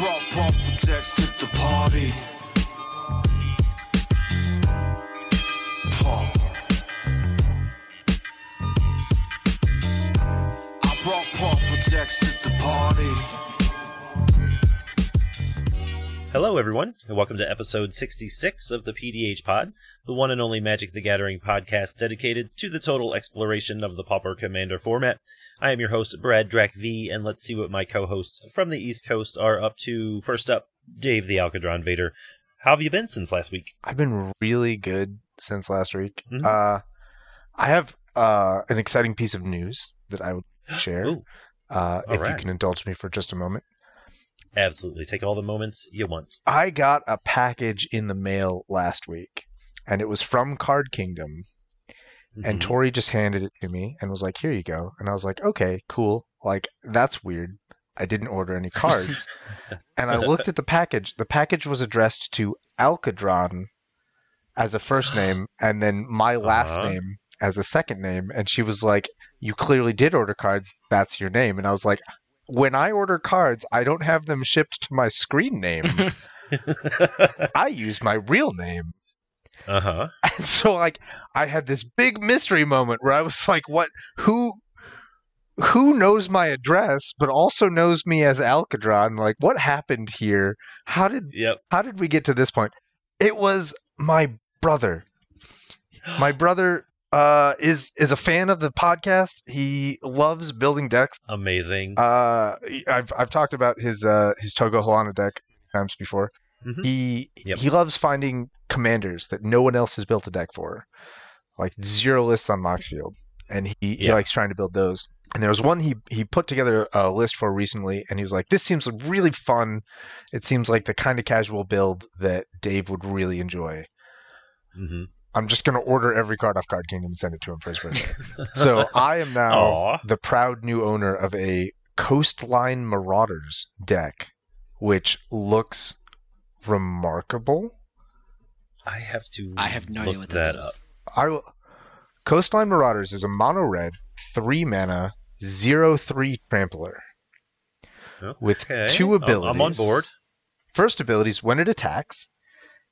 brought the party. I brought the party. Hello, everyone, and welcome to episode 66 of the PDH Pod, the one and only Magic the Gathering podcast dedicated to the total exploration of the Pauper Commander format. I am your host, Brad Drac V, and let's see what my co hosts from the East Coast are up to. First up, Dave the Alcadron Vader. How have you been since last week? I've been really good since last week. Mhm. Uh, I have uh, an exciting piece of news that I would share. Uh, if right. you can indulge me for just a moment. absolutely. Take all the moments you want. I got a package in the mail last week, and it was from Card Kingdom. And Mhm. Tori just handed it to me and was like, "Here you go." And I was like, "Okay, cool. Like that's weird. I didn't order any cards." and I looked at the package. The package was addressed to Alcadron as a first name, and then my last Uh-huh. name as a second name. And she was like, "You clearly did order cards. That's your name." And I was like, "When I order cards, I don't have them shipped to my screen name. I use my real name." Uh huh. And so like I had this big mystery moment where I was like, what who who knows my address but also knows me as Alcadron? Like what happened here? How did Yep. how did we get to this point? It was my brother. My brother uh is is a fan of the podcast. He loves building decks. Amazing. Uh I've I've talked about his uh his Togo Halana deck times before. Mhm. He Yep. he loves finding commanders that no one else has built a deck for, like zero lists on Moxfield, and he, he likes trying to build those. And there was one he he put together a list for recently, and he was like, "This seems really fun. It seems like the kind of casual build that Dave would really enjoy." hmm I'm just gonna order every card off Card Kingdom and send it to him for his birthday. so I am now Aw. the proud new owner of a Coastline Marauders deck, which looks remarkable. I have to. I have no look idea what that, that is. I will- Coastline Marauders is a mono red, three mana, zero three trampler. up. with two I'm- I'm on abilities. board. First ability is when it attacks,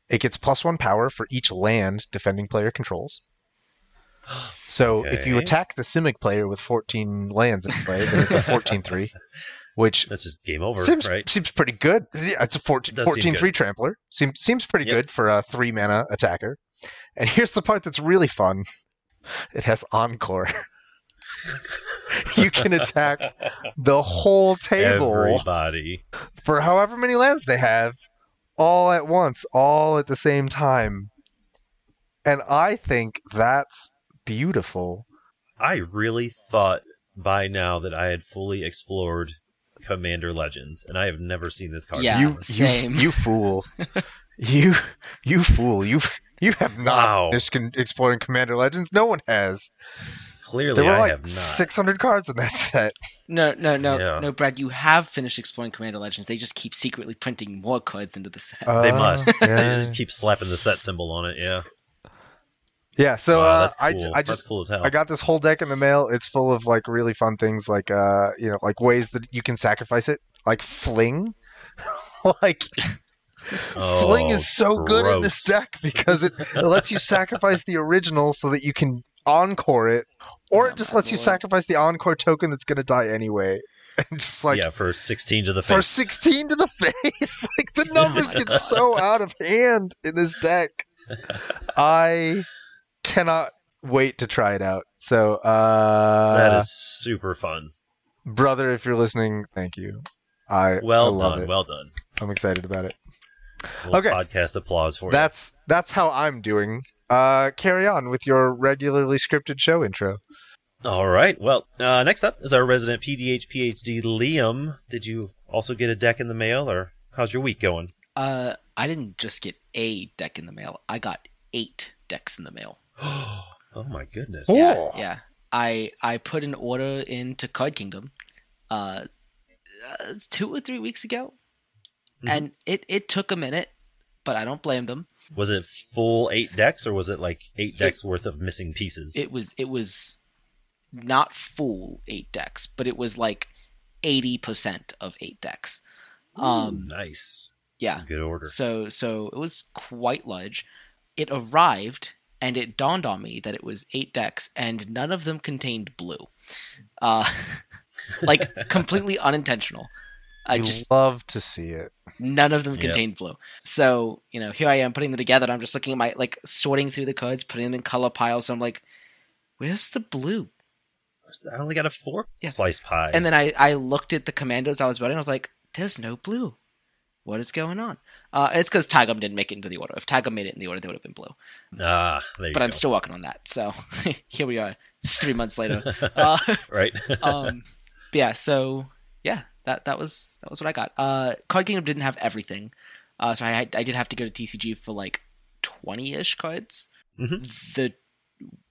it gets plus one power for each land defending player controls. So if you attack the Simic player with 14 lands in play, then it's a 14-3, which That's just game over, seems right? seems pretty good. Yeah, it's a 14 Does seem 14 3 trampler. Seems seems pretty Yep. good for a 3 mana attacker. And here's the part that's really fun. It has encore. you can attack the whole table Everybody. for however many lands they have all at once, all at the same time. And I think that's beautiful. I really thought by now that I had fully explored Commander Legends, and I have never seen this card. Yeah. you, same. you you fool. you you fool. You you have not Wow. finished con- exploring Commander Legends. No one has. Clearly, There were I like have not. 600 cards in that set. No, no, no, Yeah. no, Brad. You have finished exploring Commander Legends. They just keep secretly printing more cards into the set. They Uh, must. They just keep slapping the set symbol on it. Yeah. Yeah. So wow, uh, that's I, cool. I that's just cool as hell. I got this whole deck in the mail. It's full of like really fun things, like uh, you know, like ways that you can sacrifice it, like fling. like fling Oh, is so good in this deck because it, it lets you sacrifice the original so that you can encore it, or Oh it just my lets you sacrifice the encore token that's gonna die anyway. And just like yeah, for sixteen to the for face. 16 to the face, like the Oh numbers get so out of hand in this deck. I cannot wait to try it out. So, uh, that is super fun. brother, if you're listening, thank you. I Well I love done. it. Well done. I'm excited about it. Little Okay. Podcast applause for That's that's how I'm doing. Uh, carry on with your regularly scripted show intro. All right. Well, uh, next up is our resident PDH PhD, Liam. Did you also get a deck in the mail, or how's your week going? Uh, I didn't just get a deck in the mail. I got eight decks in the mail. oh my goodness. Oh. Yeah, yeah. I I put an order into Card Kingdom, uh, uh two or three weeks ago, Mhm. and it it took a minute, but I don't blame them. Was it full eight decks, or was it like eight decks worth of missing pieces? It was it was not full eight decks, but it was like eighty percent of eight decks. Um, nice. yeah. That's a good order. So so it was quite large. It arrived and it dawned on me that it was eight decks and none of them contained blue. Uh like completely unintentional. I you just love to see it. none of them Yep. contained blue. So, you know, here I am putting them together and I'm just looking at my like sorting through the cards, putting them in color piles, and I'm like, where's the blue? I only got a four Yeah. slice pie. And then I, I looked at the commandos I was building. I was like, "There's no blue. What is going on?" Uh, it's because Tagum didn't make it into the order. If Tagum made it in the order, they would have been blue. ah, there you But go. I'm still working on that. So here we are, three months later. Uh, right. um, yeah, so yeah, that that was that was what I got. Uh, Card Kingdom didn't have everything, uh, so I I did have to go to TCG for like twenty ish cards. Mhm. The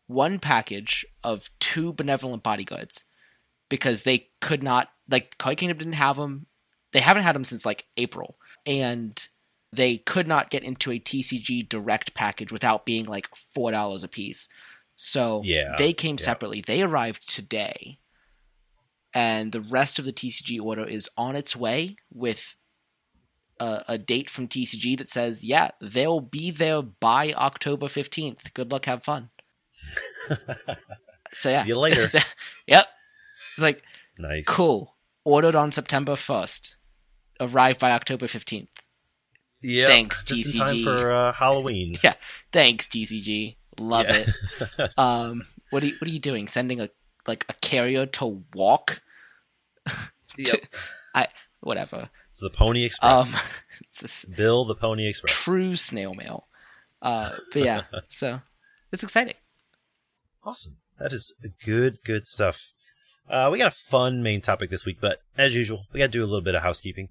one package of two benevolent bodyguards because they could not like Card Kingdom didn't have them. They haven't had them since like April, and they could not get into a TCG direct package without being like four dollars a piece. So Yeah, they came yeah. separately. They arrived today, and the rest of the TCG order is on its way with a, a date from TCG that says, "Yeah, they'll be there by October fifteenth. Good luck, have fun." So yeah, See you later. Yep. It's like nice. cool. Ordered on September first, arrived by October fifteenth. Yeah. Thanks, Just in time TCG. for uh, Halloween. Yeah. Thanks, TCG. Love Yeah. it. Um, what are you, what are you doing? Sending a like a carrier to walk? Yep. I Whatever. It's the Pony Express. Um, it's this Bill the Pony Express. true snail mail. Uh, but yeah, so it's exciting. Awesome. That is good, good stuff. Uh, we got a fun main topic this week, but as usual, we got to do a little bit of housekeeping.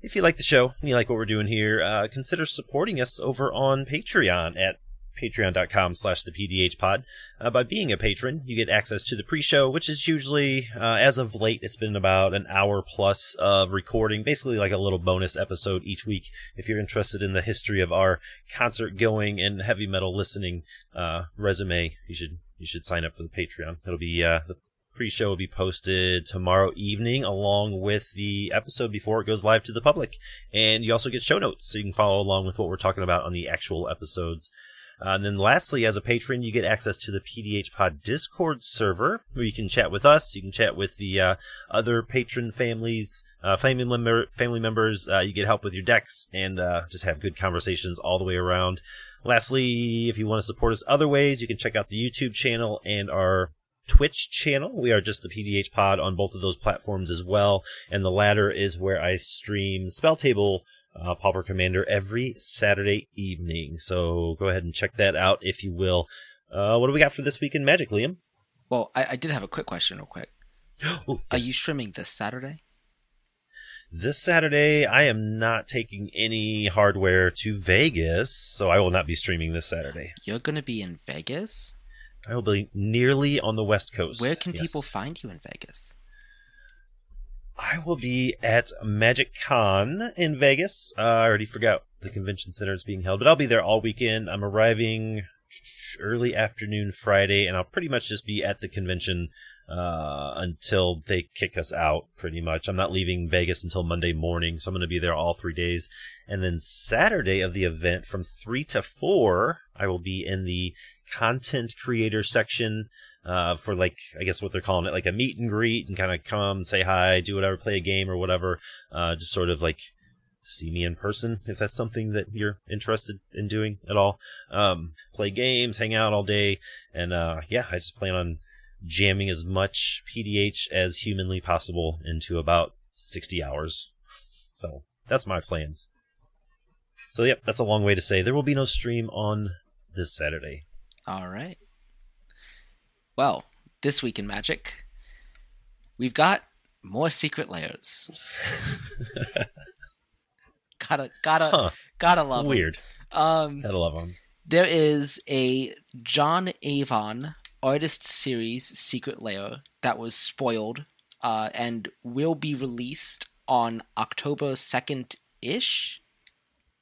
If you like the show and you like what we're doing here, uh, consider supporting us over on Patreon at patreon.com slash the PDH pod. Uh, by being a patron, you get access to the pre-show, which is usually, uh, as of late, it's been about an hour plus of recording, basically like a little bonus episode each week. If you're interested in the history of our concert going and heavy metal listening, uh, resume, you should, you should sign up for the Patreon. It'll be, uh, the pre-show will be posted tomorrow evening along with the episode before it goes live to the public. And you also get show notes so you can follow along with what we're talking about on the actual episodes. Uh, and then lastly, as a patron, you get access to the PDH Pod Discord server where you can chat with us. You can chat with the uh, other patron families, uh, family member, family members. Uh, you get help with your decks and uh, just have good conversations all the way around. Lastly, if you want to support us other ways, you can check out the YouTube channel and our Twitch channel. We are just the PDH Pod on both of those platforms as well. And the latter is where I stream Spell Table uh, Pauper Commander every Saturday evening. So go ahead and check that out if you will. Uh, what do we got for this week in Magic, Liam? Well, I, I did have a quick question, real quick. Ooh, Are yes. you streaming this Saturday? This Saturday, I am not taking any hardware to Vegas, so I will not be streaming this Saturday. You're gonna be in Vegas. I will be nearly on the West Coast. Where can Yes. people find you in Vegas? I will be at Magic Con in Vegas. Uh, I already forgot the convention center is being held, but I'll be there all weekend. I'm arriving early afternoon Friday, and I'll pretty much just be at the convention uh, until they kick us out. Pretty much, I'm not leaving Vegas until Monday morning, so I'm going to be there all three days. And then Saturday of the event, from three to four, I will be in the content creator section uh, for like I guess what they're calling it, like a meet and greet, and kind of come, say hi, do whatever, play a game or whatever. Uh, just sort of like see me in person if that's something that you're interested in doing at all. Um, play games, hang out all day, and uh, yeah, I just plan on jamming as much PDH as humanly possible into about 60 hours. So that's my plans. So yep, that's a long way to say there will be no stream on this Saturday. All right. Well, this week in Magic, we've got more Secret Lairs. gotta, gotta, Huh. gotta love. Weird. Um, Gotta love them. there is a John Avon artist series Secret Lair that was spoiled uh, and will be released on October second ish.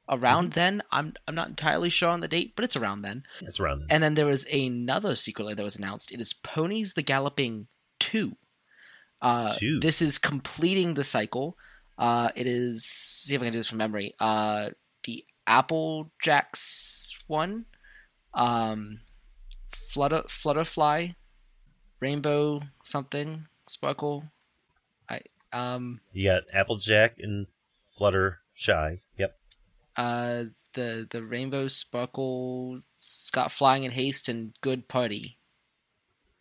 Around then, I'm I'm not entirely sure on the date, but it's around then. It's around then. And then there was another Secret Lair that was announced. It is Ponies the Galloping 2. Uh, Two. This is completing the cycle. Uh, it is see if I can do this from memory. Uh, the Apple Jacks one, um, Flutter Flutterfly, Rainbow something Sparkle. I um You got Applejack and Flutter Shy. Yep. Uh the the Rainbow Sparkle Scott Flying in Haste and Good Party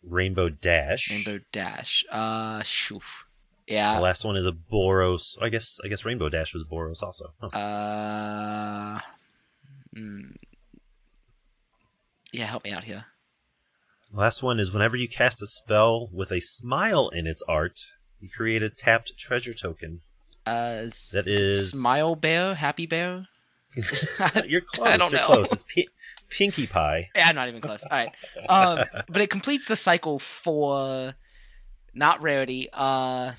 Rainbow Dash. Rainbow Dash. Uh, shoo. The yeah. last one is a Boros. I guess I guess Rainbow Dash was Boros also. Huh. Uh, mm, yeah, help me out here. The last one is whenever you cast a spell with a smile in its art, you create a tapped treasure token. Uh, That is- Smile Bear, Happy Bear. You're close. I don't you're know. close. It's Pi- Pinkie Pie. Yeah, not even close. All right, um, but it completes the cycle for not rarity. Uh,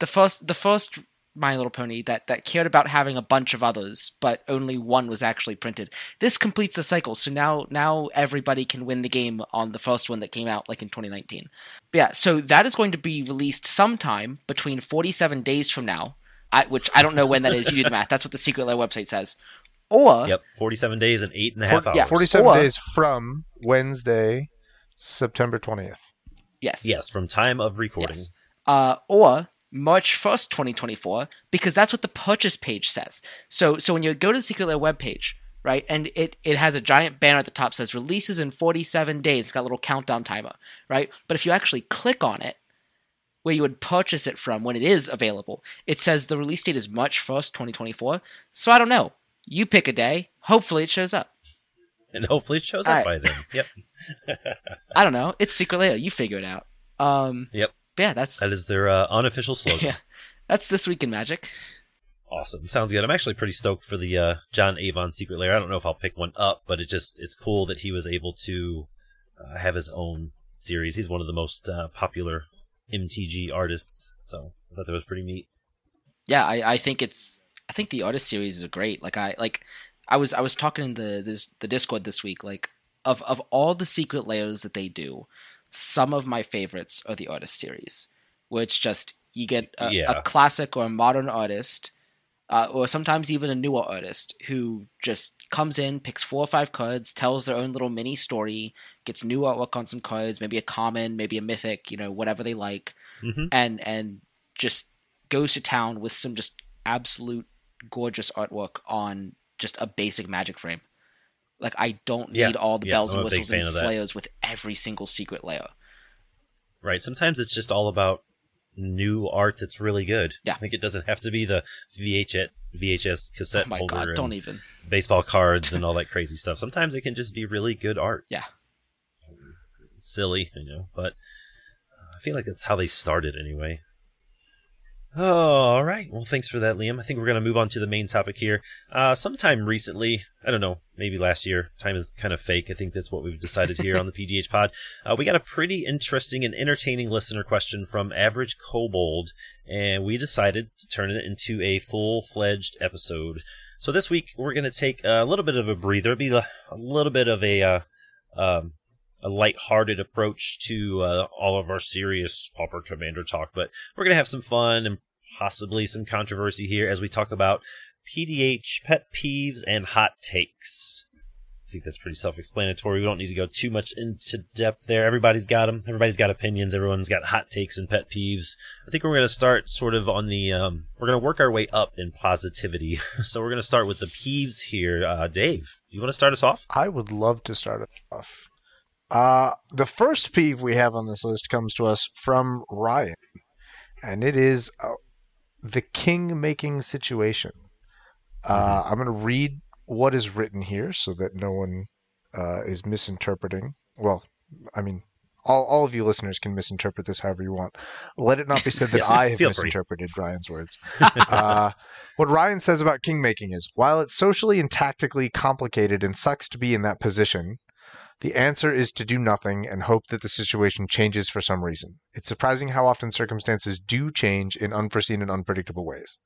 the first, the first My Little Pony that that cared about having a bunch of others, but only one was actually printed. This completes the cycle, so now now everybody can win the game on the first one that came out like in 2019. But yeah, so that is going to be released sometime between 47 days from now. I, which I don't know when that is. You do the math. That's what the Secret Lair website says. Or Yep, 47 days and eight and a half hours. yeah, 47 Or- days from Wednesday, September 20th. yes, Yes, from time of recording. Yes. uh, or March 1st, 2024, because that's what the purchase page says. So so when you go to the Secret Lair webpage, right, and it, it has a giant banner at the top says releases in 47 days. It's got a little countdown timer, right? But if you actually click on it, where you would purchase it from when it is available, it says the release date is March 1st, 2024. So I don't know. You pick a day. Hopefully it shows up. And hopefully it shows All up right. by then. Yep. I don't know. It's Secret Lair. You figure it out. Um, Yep. yeah, that's That is their uh, unofficial slogan. yeah, that's this week in Magic. Awesome. Sounds good. I'm actually pretty stoked for the uh, John Avon Secret Lair. I don't know if I'll pick one up, but it just it's cool that he was able to uh, have his own series. He's one of the most uh, popular MTG artists, so I thought that was pretty neat. yeah I, I think it's i think the artist series is great like i like i was i was talking in the this the discord this week like of of all the Secret Lairs that they do some of my favorites are the artist series where it's just you get a, Yeah. a classic or a modern artist uh, or sometimes even a newer artist who just comes in picks four or five cards tells their own little mini story gets new artwork on some cards maybe a common maybe a mythic you know whatever they like hmm and and just goes to town with some just absolute gorgeous artwork on just a basic magic frame. Like I don't Yeah, need all the yeah, bells I'm and whistles and flares with every single Secret Lair. Right. Sometimes it's just all about new art that's really good. Yeah. I think it doesn't have to be the VHS VHS cassette Oh my holder god, don't even. baseball cards and all that crazy stuff. Sometimes it can just be really good art. Yeah. It's silly, you know, but uh, I feel like that's how they started anyway. Oh, all right. Well, thanks for that, Liam. I think we're going to move on to the main topic here. Uh, sometime recently, I don't know, maybe last year, time is kind of fake. I think that's what we've decided here on the PDH pod. Uh, we got a pretty interesting and entertaining listener question from Average Kobold, and we decided to turn it into a full fledged episode. So this week we're going to take a little bit of a breather, be a, little bit of a uh, um, a light-hearted approach to uh, all of our serious Pauper Commander talk, but we're going to have some fun and possibly some controversy here as we talk about PDH pet peeves and hot takes. I think that's pretty self-explanatory. We don't need to go too much into depth there. Everybody's got them. Everybody's got opinions. Everyone's got hot takes and pet peeves. I think we're going to start sort of on the. Um, we're going to work our way up in positivity. so we're going to start with the peeves here. Uh, Dave, do you want to start us off? I would love to start it off. Uh, the first peeve we have on this list comes to us from Ryan, and it is uh, the king making situation. Uh, I'm going to read what is written here so that no one uh, is misinterpreting. Well, I mean, all, all of you listeners can misinterpret this however you want. Let it not be said that Yes, I have feel free. misinterpreted Ryan's words. uh, what Ryan says about kingmaking is while it's socially and tactically complicated and sucks to be in that position, the answer is to do nothing and hope that the situation changes for some reason. It's surprising how often circumstances do change in unforeseen and unpredictable ways.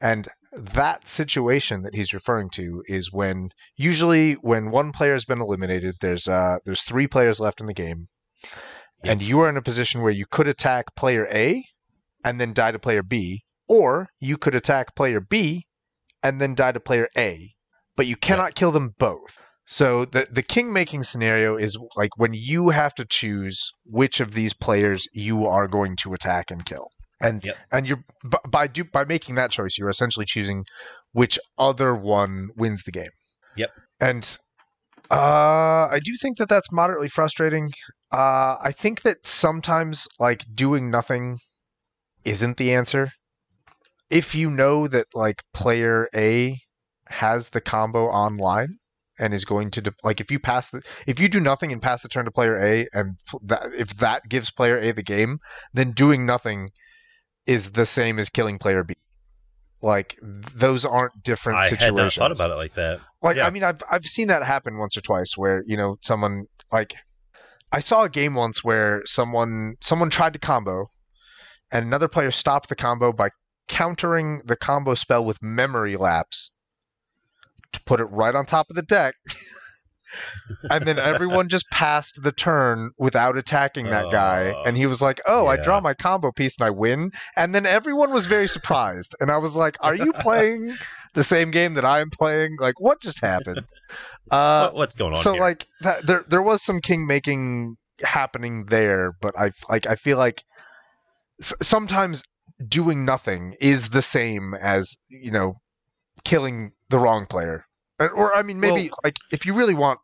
And that situation that he's referring to is when usually when one player has been eliminated, there's uh there's three players left in the game. And you are in a position where you could attack player A and then die to player B, Or you could attack player B and then die to player A, but you cannot kill them both. So the the king making scenario is like when you have to choose which of these players you are going to attack and kill. And Yep. and you're by do, by making that choice, you're essentially choosing which other one wins the game. Yep. And uh, I do think that that's moderately frustrating. Uh, I think that sometimes like doing nothing isn't the answer. If you know that like player A has the combo online and is going to de- like if you pass the if you do nothing and pass the turn to player A and that if that gives player A the game, then doing nothing is the same as killing player B. Like those aren't different situations. I had not thought about it like that. Like Yeah. I mean, I've I've seen that happen once or twice where you know someone like I saw a game once where someone someone tried to combo, and another player stopped the combo by countering the combo spell with memory lapse to put it right on top of the deck. and then everyone just passed the turn without attacking that guy. And he was like oh i draw my combo piece and i win. And then everyone was very surprised. And i was like are you playing the same game that i'm playing? Like what just happened? Uh, What- what's going on so here? like that, there there was some king making happening there but i like i feel like s- sometimes doing nothing is the same as you know killing the wrong player or, or i mean maybe Well- like if you really want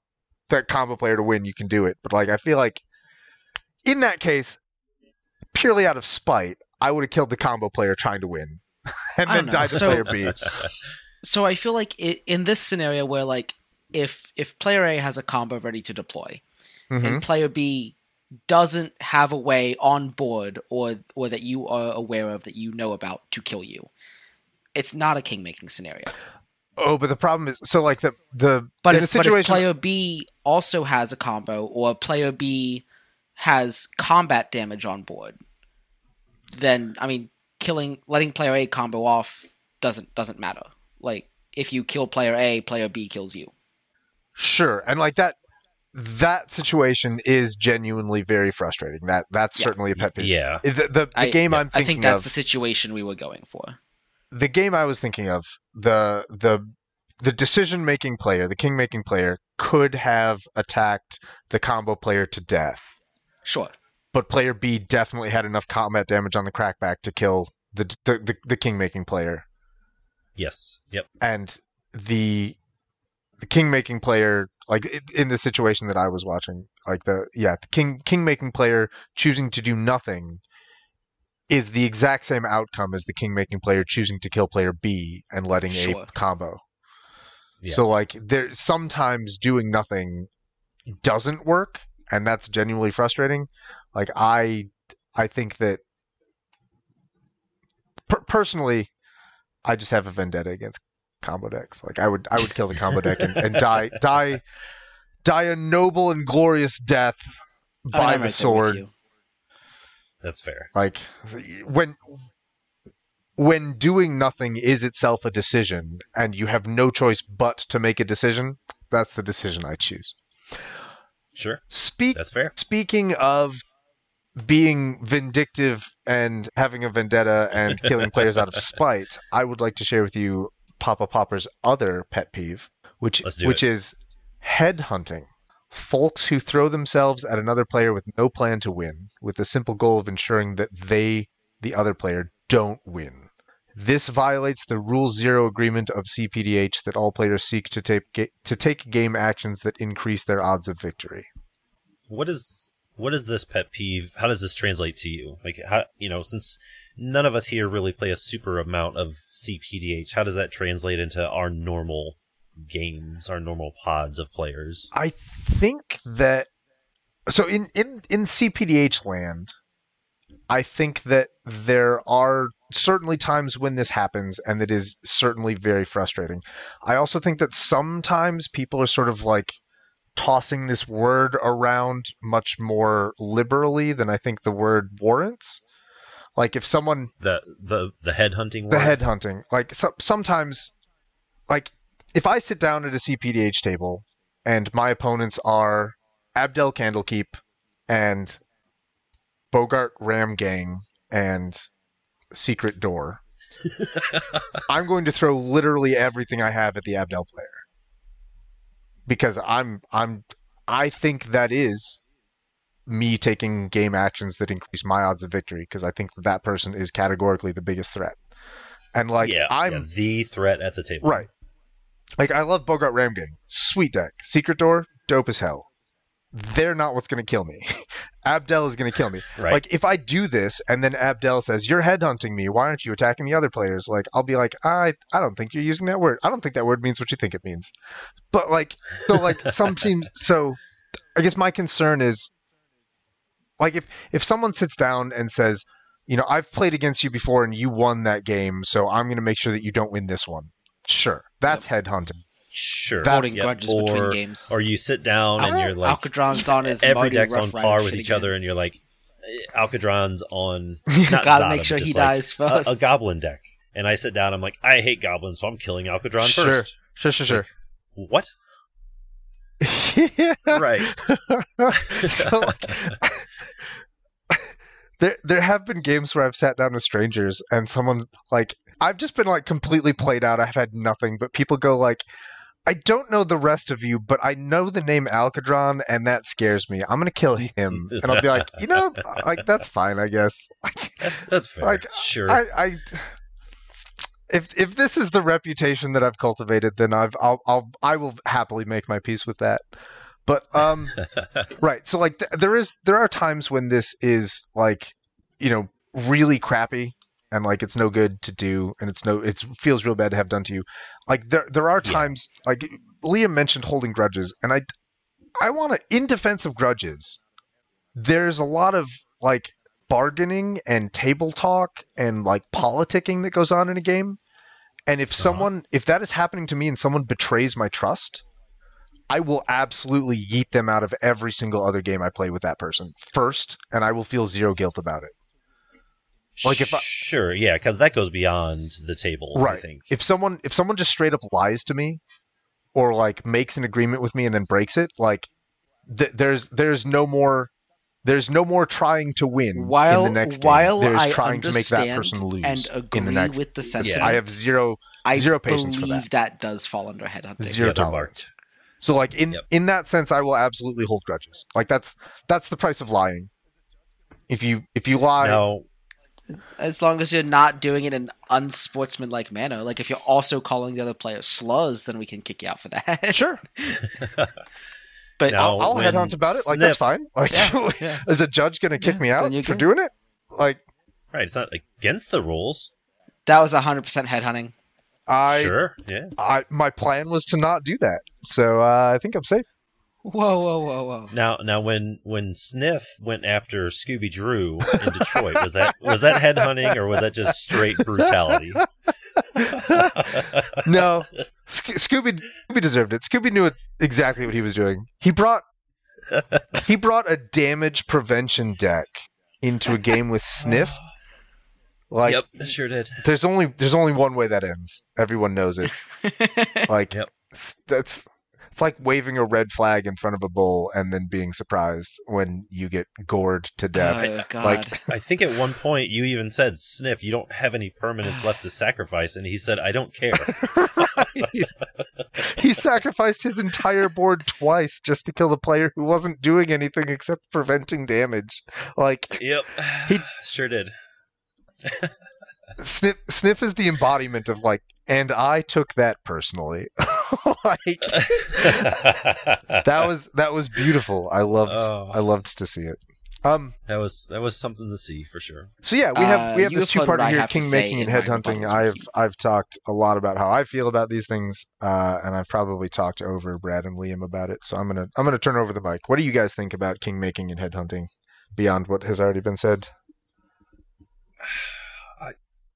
that combo player to win you can do it but like i feel like in that case purely out of spite i would have killed the combo player trying to win and then don't know. died to So- player b So I feel like i in this scenario where like if if player A has a combo ready to deploy Mhm. and player B doesn't have a way on board or or that you are aware of that you know about to kill you, it's not a king making scenario. oh but the problem is so like the the But in if, a but if situation player B also has a combo or player B has combat damage on board, then I mean killing letting player A combo off doesn't doesn't matter. Like if you kill player A, player B kills you. Sure, and like that that situation is genuinely very frustrating. That that's Yeah. certainly a pet peeve. yeah. The, the, the I- game yeah, I'm I think that's of, the situation we were going for. The game I was thinking of, the the the decision making player, the king making player, could have attacked the combo player to death, Sure. but player B definitely had enough combat damage on the crackback to kill the the, the, the king making player. Yes. Yep. and the the king making player like in the situation that I was watching like the yeah the king king making player choosing to do nothing is the exact same outcome as the king making player choosing to kill player B and letting Sure. a combo. Yeah. So like there sometimes doing nothing doesn't work and that's genuinely frustrating. Like I I think that per- personally I just have a vendetta against combo decks. Like I would I would kill the combo deck and, and die die die a noble and glorious death by the there with sword. That's fair. Like when when doing nothing is itself a decision and you have no choice but to make a decision, that's the decision I choose. Sure. Speak That's fair. speaking of being vindictive and having a vendetta and killing players out of spite, I would like to share with you Papa Popper's other pet peeve, which which is head hunting. Folks who throw themselves at another player with no plan to win, with the simple goal of ensuring that they, the other player, don't win. This violates the Rule Zero agreement of CPDH that all players seek to take ga- to take game actions that increase their odds of victory. What is what is this pet peeve? How does this translate to you? Like how you know, since none of us here really play a super amount of CPDH, how does that translate into our normal games, our normal pods of players? I think that so in in in CPDH land, I think that there are certainly times when this happens, and it is certainly very frustrating. I also think that sometimes people are sort of like tossing this word around much more liberally than I think the word warrants. Like if someone The the the head hunting the word? head hunting. Like so, sometimes, like if I sit down at a CPDH table and my opponents are Abdel Candlekeep and Boggart Ram-Gang and Secret Door, I'm going to throw literally everything I have at the Abdel player because I'm I'm I think that is me taking game actions that increase my odds of victory because I think that that person is categorically the biggest threat. And like yeah, I'm yeah, the threat at the table. right. Like I love Boggart Ram-Gang. Sweet deck. Secret Door, dope as hell. They're not what's gonna kill me. Abdel is gonna kill me. Right. Like if I do this and then Abdel says, You're headhunting me, why aren't you attacking the other players? Like I'll be like, I I don't think you're using that word. I don't think that word means what you think it means. But like so like some teams so I guess my concern is like if if someone sits down and says, you know, I've played against you before and you won that game, so I'm gonna make sure that you don't win this one. Sure. That's headhunting. Sure. That's- Holding Yep, grudges or, between games. Or you sit down and you're like Alcadron's on his every Mighty deck's on par with each again. other, and you're like, eh, Alcadron's on. Not Gotta Zodom, make sure he like dies first. a goblin deck. And I sit down, I'm like, I hate goblins, so I'm killing Alcadron Sure. first. Sure, sure, sure. What? yeah. Right. so like there there have been games where I've sat down with strangers and someone like I've just been like completely played out. I've had nothing, but people go like I don't know the rest of you, but I know the name Alcadron, and that scares me. I'm gonna kill him, and I'll be like, you know, like that's fine, I guess. That's that's fair. Like, sure. I, I if if this is the reputation that I've cultivated, then I've I'll, I'll I will happily make my peace with that. But um, right. So like th- there is there are times when this is like you know really crappy and like it's no good to do and it's no it feels real bad to have done to you. Like there there are Yeah. times like Liam mentioned holding grudges and I I want to in defense of grudges. There's a lot of like bargaining and table talk and like politicking that goes on in a game. And if uh-huh. someone if that is happening to me and someone betrays my trust, I will absolutely yeet them out of every single other game I play with that person first, and I will feel zero guilt about it. Like if I- sure, yeah, because that goes beyond the table. I Right. think. If someone if someone just straight up lies to me, or like makes an agreement with me and then breaks it, like th- there's there's no more there's no more trying to win While in the next while game. There's I trying to make that understand person lose and agree in the next. with the sentiment, Yeah. I have zero I zero patience for believe that. does fall under headhunting. zero Yeah, tolerance. So like in Yep. in that sense, I will absolutely hold grudges. Like that's that's the price of lying. If you if you lie, Now, As long as you're not doing it in an unsportsmanlike manner. Like if you're also calling the other player slurs, then we can kick you out for that. sure, but Now- I'll when headhunt about it. Like that's fine. Like yeah, yeah. is a judge gonna kick Yeah, me out you for can- doing it? Like right, it's not against the rules. that was hundred percent headhunting. I, sure, yeah. I my plan was to not do that. So uh, I think I'm safe. Whoa, whoa, whoa, whoa! Now, now, when when Sniff went after Scooby Drew in Detroit, was that was that headhunting or was that just straight brutality? no, Sco- Scooby Scooby deserved it. Scooby knew exactly what he was doing. He brought he brought a damage prevention deck into a game with Sniff. Like yep, sure did. there's only there's only one way that ends. Everyone knows it. Like Yep. that's it's like waving a red flag in front of a bull and then being surprised when you get gored to death. oh god! Like- I think at one point you even said, "Sniff, you don't have any permanents left to sacrifice," and he said, "I don't care." He sacrificed his entire board twice just to kill the player who wasn't doing anything except preventing damage. Like yep, He- sure did. Sniff Sniff is the embodiment of like and I took that personally. like that was that was beautiful. I loved Oh. I loved to see it. Um that was that was something to see for sure. so yeah, we have Uh, we have you this have heard what two-parter I here, have king making and in my headhunting. I've with. I've talked a lot about how I feel about these things, uh, and I've probably talked over Brad and Liam about it. So I'm gonna I'm gonna turn over the mic. What do you guys think about king making and headhunting beyond what has already been said?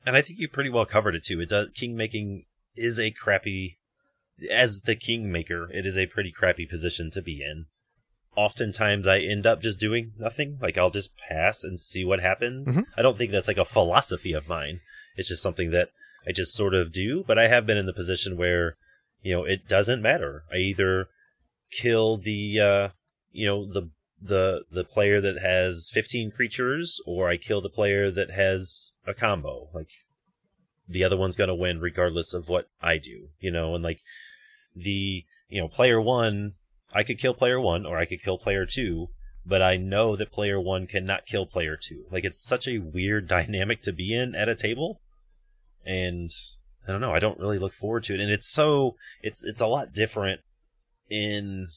And I think you pretty well covered it too. It does king making is a crappy as the kingmaker, it is a pretty crappy position to be in. Oftentimes I end up just doing nothing. Like I'll just pass and see what happens. Mhm. I don't think that's like a philosophy of mine. It's just something that I just sort of do, but I have been in the position where, you know, it doesn't matter. I either kill the uh you know, the the the player that has 15 creatures or I kill the player that has a combo. Like the other one's going to win regardless of what I do, you know, and like the, you know, player one, I could kill player one or I could kill player two, but I know that player one cannot kill player two. Like it's such a weird dynamic to be in at a table. And I don't know, I don't really look forward to it. And it's so, it's, it's a lot different in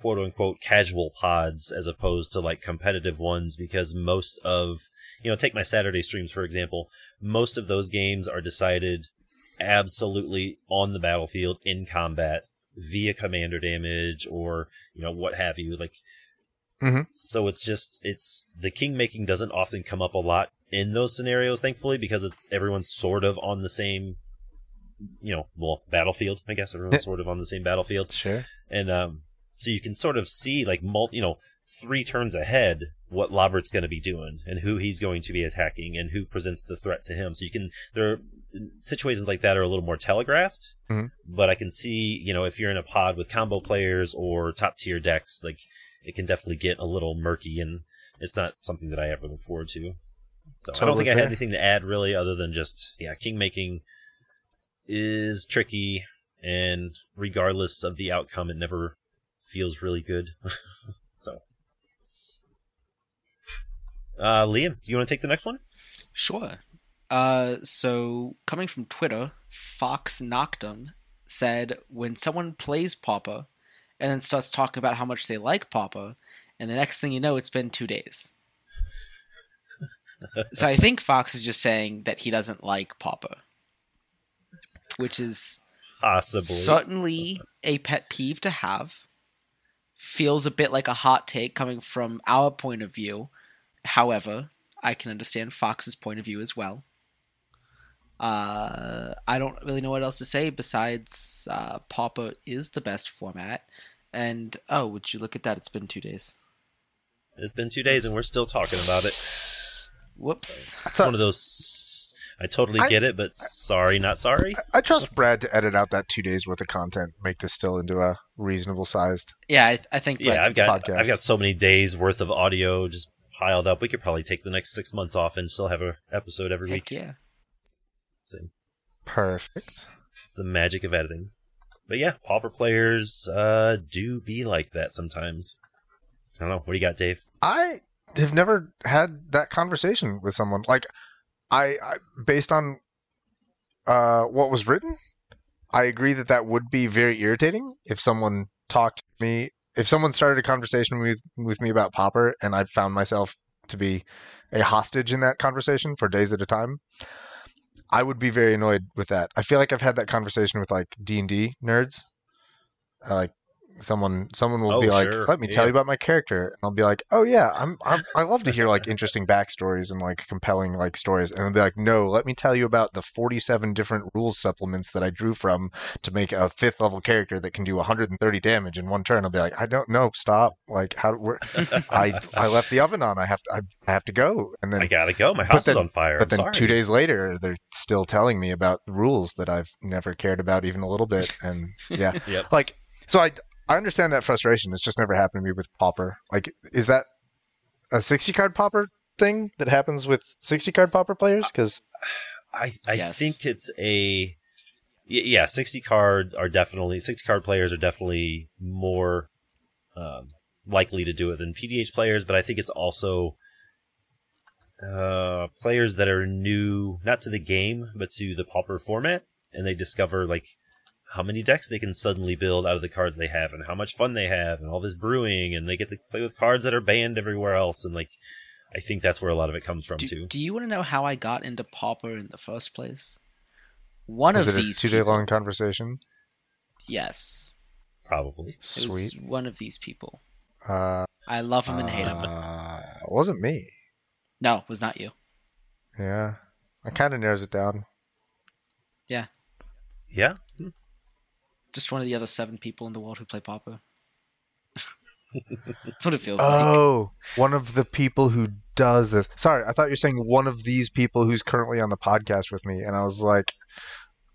quote unquote casual pods as opposed to like competitive ones because most of you know take my saturday streams for example most of those games are decided absolutely on the battlefield in combat via commander damage or you know what have you like Mhm. so it's just it's the king making doesn't often come up a lot in those scenarios thankfully because it's everyone's sort of on the same you know well battlefield i guess everyone's sort of on the same battlefield Sure. and um, so you can sort of see like mul- you know three turns ahead what Lobert's going to be doing and who he's going to be attacking and who presents the threat to him. So you can there are situations like that are a little more telegraphed, Mhm. but I can see you know if you're in a pod with combo players or top tier decks, like it can definitely get a little murky and it's not something that I ever look forward to. So I don't Totally think I had anything to add really other than just yeah, king making is tricky and regardless of the outcome it never feels really good. so uh Liam, do you want to take the next one? Sure. Uh, so coming from Twitter, Fox Noctum said when someone plays Pauper and then starts talking about how much they like Pauper, and the next thing you know, it's been two days. so I think Fox is just saying that he doesn't like Pauper, which is Possibly. certainly a pet peeve to have. Feels a bit like a hot take coming from our point of view. However, I can understand Fox's point of view as well. Uh, I don't really know what else to say besides uh, Pauper is the best format. And oh, would you look at that? It's been two days. it's been 2 days and we're still talking about it. Whoops. It's one of those I totally I- get it, but sorry, not sorry. I trust Brad to edit out that two days worth of content, make this still into a reasonable sized. Yeah, I, I think. Yeah, I've got podcast. I've got so many days worth of audio just piled up. We could probably take the next 6 months off and still have a episode every Heck week. yeah. So, Perfect. It's the magic of editing. But yeah, pauper players uh, do be like that sometimes. I don't know. What do you got, Dave? I have never had that conversation with someone. Like, I, I based on uh, what was written, I agree that that would be very irritating if someone talked to me. If someone started a conversation with with me about Pauper, and I found myself to be a hostage in that conversation for days at a time, I would be very annoyed with that. I feel like I've had that conversation with like D and D nerds. Uh, like someone someone will Oh, be like, sure. "Let me tell Yeah. you about my character," and I'll be like, "Oh yeah, I'm, I'm I love to hear like interesting backstories and like compelling like stories," and they'll be like, "No, let me tell you about the 47 different rules supplements that I drew from to make a fifth level character that can do 130 damage in one turn." I'll be like, "I don't know, stop! Like how where, I I left the oven on. I have to I, I have to go," and then I gotta go. My house is on fire. but I'm then sorry. two days later, they're still telling me about rules that I've never cared about even a little bit. And yeah, Yep. like so I I understand that frustration. It's just never happened to me with Pauper. Like, is that a sixty card Pauper thing that happens with sixty card Pauper players? Because I I Yes. think it's a. yeah. Sixty card are definitely sixty card players are definitely more um, likely to do it than PDH players, but I think it's also uh, players that are new not to the game but to the Pauper format, and they discover like how many decks they can suddenly build out of the cards they have, and how much fun they have, and all this brewing, and they get to play with cards that are banned everywhere else, and like. I think that's where a lot of it comes from Do, too. do you want to know how I got into Pauper in the first place? One is of it a these two day people- long conversation? Yes, Probably. it Sweet. was one of these people. Uh, I love him and hate him. uh, it wasn't me. No, it was not you. Yeah, that kind of narrows it down. Yeah. Yeah. Just one of the other seven people in the world who play Pauper. That's what it feels like. Oh, one of the people who does this. Sorry, I thought you were saying one of these people who's currently on the podcast with me, and I was like,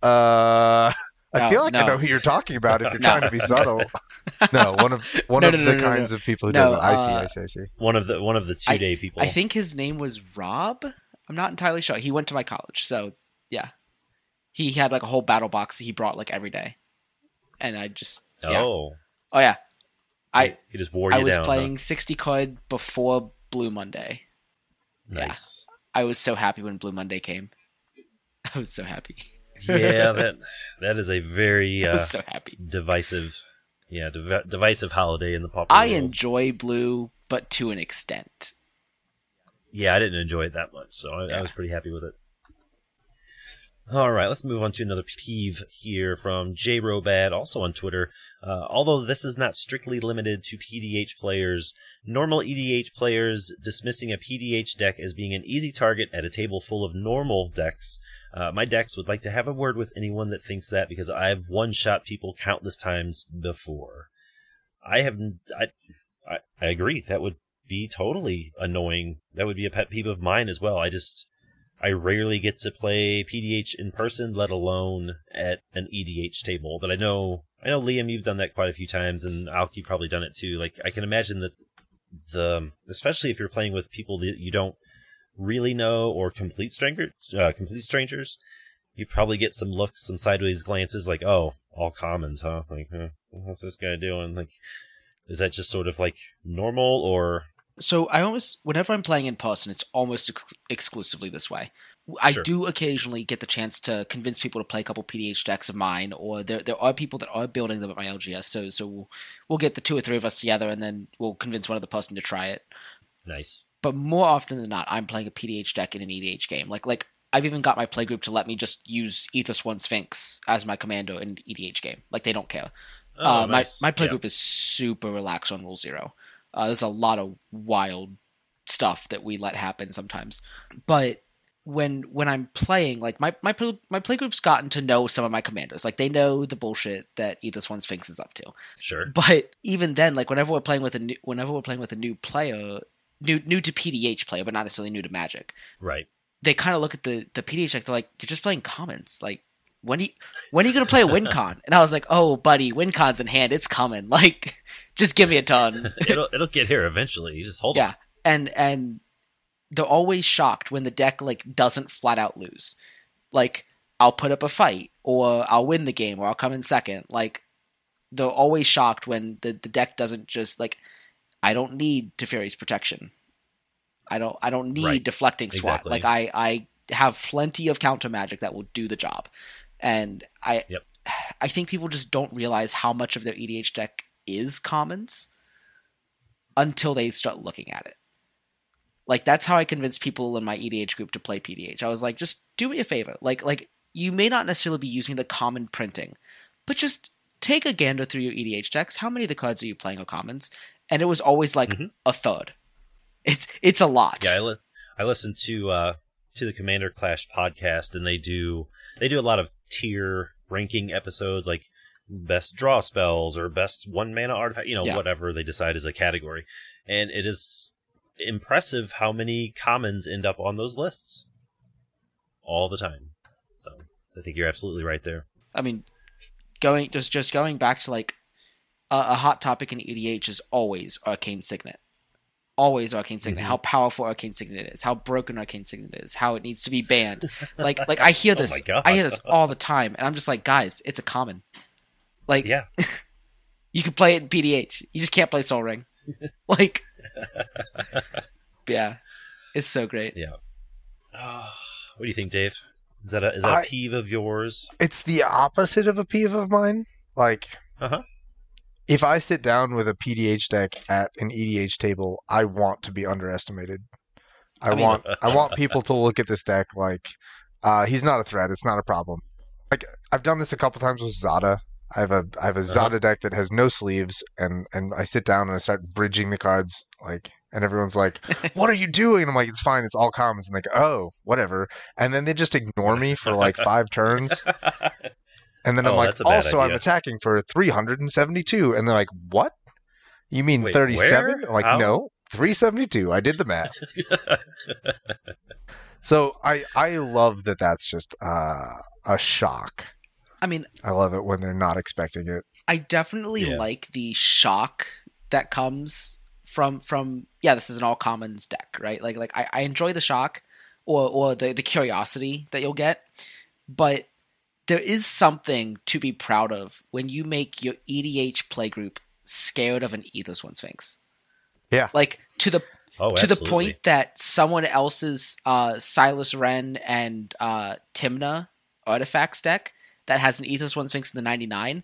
uh, I No, feel like I know who you're talking about if you're No. trying to be subtle. no, one of one No, of no, no, the no, no, kinds of people who No, does it. I see, uh, I see, I see. One of the one of the two day people. I think his name was Rob. I'm not entirely sure. He went to my college, so yeah. He had like a whole battle box that he brought like every day, and I just yeah. Oh, oh yeah, I he just wore you I was down. huh? playing sixty card before Blue Monday. yeah. Nice. I was so happy when Blue Monday came. I was so happy. Yeah, that that is a very uh, so happy. divisive, yeah, div- divisive holiday in the pop. I world. enjoy Blue, but to an extent. yeah, I didn't enjoy it that much, so I, I was pretty happy with it. All right, let's move on to another peeve here from J Robad, also on Twitter. Uh, although this is not strictly limited to PDH players, normal EDH players dismissing a PDH deck as being an easy target at a table full of normal decks. Uh, my decks would like to have a word with anyone that thinks that because I've one shot people countless times before. I have, I, I, I agree. That would be totally annoying. That would be a pet peeve of mine as well. I just, I rarely get to play PDH in person, let alone at an EDH table. But I know, I know Liam, you've done that quite a few times, and Alk, you've probably done it too. Like I can imagine that the, especially if you're playing with people that you don't really know or complete stranger, uh, complete strangers, you probably get some looks, some sideways glances, like, "Oh, all commons, huh? Like, huh, what's this guy doing?" Like, is that just sort of like normal, or So I almost, whenever I'm playing in person, it's almost ex- exclusively this way. I Sure. do occasionally get the chance to convince people to play a couple PDH decks of mine, or there there are people that are building them at my LGS. So so we'll, we'll get the two or three of us together, and then we'll convince one other person to try it. nice? But more often than not, I'm playing a PDH deck in an EDH game. Like like I've even got my playgroup to let me just use Ethersworn Sphinx as my commando in an EDH game. Like they don't care. Oh, uh, nice. My my Yeah. playgroup is super relaxed on Rule Zero. Uh, there's a lot of wild stuff that we let happen sometimes, but when when I'm playing, like my my my playgroup's gotten to know some of my commanders. Like they know the bullshit that Ethersworn Sphinx is up to. Sure. But even then, like whenever we're playing with a new, whenever we're playing with a new player, new new to PDH player, but not necessarily new to Magic, Right. they kind of look at the the PDH like They're like, "You're just playing commons. Like, when are you, when are you gonna play a WinCon?" And I was like, "Oh, buddy, WinCon's in hand. It's coming. Like, just give me a ton." it'll it'll get here eventually. You just hold yeah, on. and and they're always shocked when the deck like doesn't flat out lose. Like, I'll put up a fight, or I'll win the game, or I'll come in second. Like, they're always shocked when the the deck doesn't just like. I don't need Teferi's protection. I don't. I don't need Right. deflecting SWAT. Exactly. Like I, I have plenty of counter magic that will do the job, and I, Yep. I think people just don't realize how much of their EDH deck is commons until they start looking at it. Like that's how I convinced people in my EDH group to play PDH. I was like, just do me a favor. Like, like you may not necessarily be using the common printing, but just take a gander through your EDH decks. How many of the cards are you playing are commons? And it was always like Mhm. a third. It's it's a lot. Yeah, I, li- I listened to uh to the Commander Clash podcast, and they do they do a lot of tier ranking episodes, like best draw spells or best one mana artifact, you know, Yeah. whatever they decide is a category. And it is impressive how many commons end up on those lists all the time. So I think you're absolutely right there. I mean, going just just going back to like a, a hot topic in EDH is always Arcane Signet. Always Arcane Signet. Mhm. How powerful Arcane Signet is. How broken Arcane Signet is. How it needs to be banned. like like I hear Oh this. my God. I hear this all the time, and I'm just like, guys, it's a common. Like Yeah. you can play it in PDH. You just can't play Sol Ring. like yeah, it's so great. Yeah. what do you think, Dave? Is that a is that a I- peeve of yours? It's the opposite of a peeve of mine. Like, Uh-huh. If I sit down with a PDH deck at an EDH table, I want to be underestimated. I, I mean- want I want people to look at this deck like uh, he's not a threat. It's not a problem. Like I've done this a couple times with Zada. I have a I have a Zada deck that has no sleeves, and and I sit down and I start bridging the cards like. And everyone's like, "What are you doing?" And I'm like, "It's fine. It's all commons." And go, "Oh, whatever." And then they just ignore me for like five turns. And then I'm Oh, like, that's a bad also, I'm attacking for 372. And they're like, what? You mean Wait, 37? I'm like, How? no, 372. I did the math. So I, I love that that's just uh, a shock. I mean, I love it when they're not expecting it. I definitely Yeah. like the shock that comes from from yeah, this is an all commons deck, right? Like like I, I enjoy the shock or or the, the curiosity that you'll get. But there is something to be proud of when you make your EDH playgroup scared of an Ethersworn Sphinx. Yeah. Like to the Oh, to the point that someone else's uh, Silas Renn and uh, Tymna artifacts deck that has an Ethersworn Sphinx in the 99,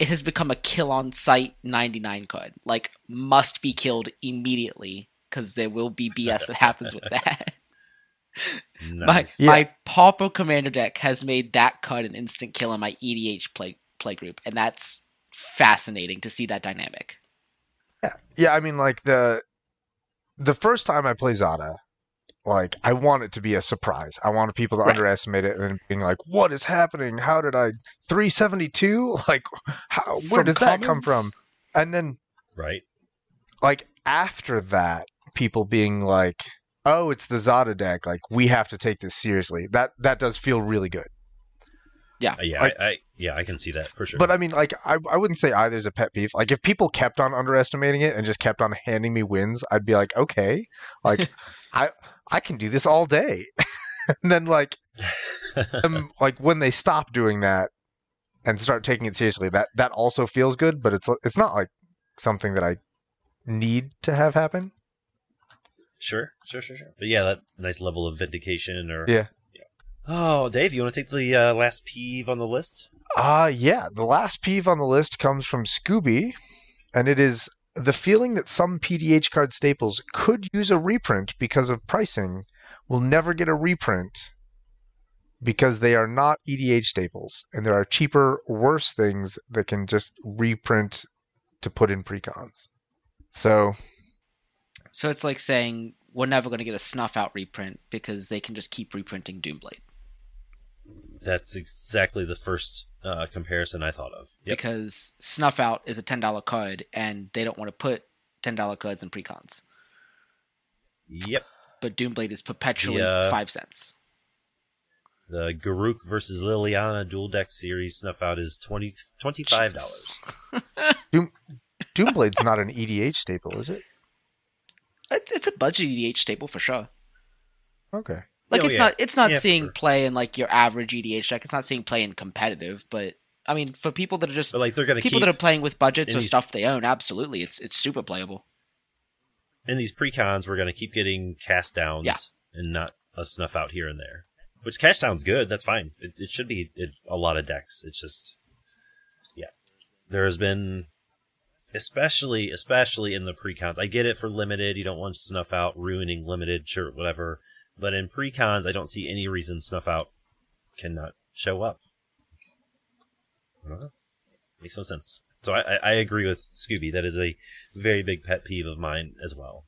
it has become a kill on sight 99 card. Like, must be killed immediately because there will be BS that happens with that. Nice. My, my Pauper Commander deck has made that cut an instant kill in my EDH play, play group, and that's fascinating to see that dynamic. Yeah, yeah. I mean, like the the first time I play Zada, like I want it to be a surprise. I want people to Right. underestimate it and being like, "What is happening? How did I 372? Like, how? Where From does that come from?" And then, Right. like after that, people being like, "Oh, it's the Zada deck. Like, we have to take this seriously." That that does feel really good. Uh, yeah, Like- I, I yeah, I can see that for sure. But I mean, like, I, I wouldn't say either's a pet peeve. Like, if people kept on underestimating it and just kept on handing me wins, I'd be like, okay, like, I I can do this all day. and then, like, um, like when they stop doing that and start taking it seriously, that that also feels good. But it's it's not like something that I need to have happen. Sure, sure, sure, sure. But yeah, that nice level of vindication or Yeah. yeah. Oh, Dave, you want to take the uh, last peeve on the list? Uh yeah. The last peeve on the list comes from Scooby, and it is the feeling that some PDH card staples could use a reprint because of pricing will never get a reprint because they are not EDH staples, and there are cheaper, worse things that can just reprint to put in precons. So So it's like saying we're never going to get a snuff out reprint because they can just keep reprinting Doomblade That's exactly the first uh, comparison I thought of. Yep. because snuff out is a ten dollar card and they don't want to put ten dollar cards in precons. Yep. But Doomblade is perpetually Yeah. five cents. The Garruk versus Liliana dual deck series snuff out is 20 $25. Jesus. Doomblade's not an EDH staple, is it? It's, it's a budget EDH staple for sure. Okay. Like Oh, it's yeah. not it's not Yeah, seeing sure. play in like your average EDH deck. It's not seeing play in competitive, but I mean for people that are just But like they're going to people that are playing with budgets or these- stuff they own, absolutely, it's it's super playable. in these precons, we're going to keep getting cast downs Yeah. and not a snuff out here and there. Which cast down's good. That's fine. It, it should be in a lot of decks. It's just, yeah, there has been, especially especially in the precons. I get it for limited. You don't want to snuff out ruining limited, sure, whatever. But in precons, I don't see any reason snuff out cannot show up. I. Makes no sense. So I, I, I agree with Scooby. That is a very big pet peeve of mine as well.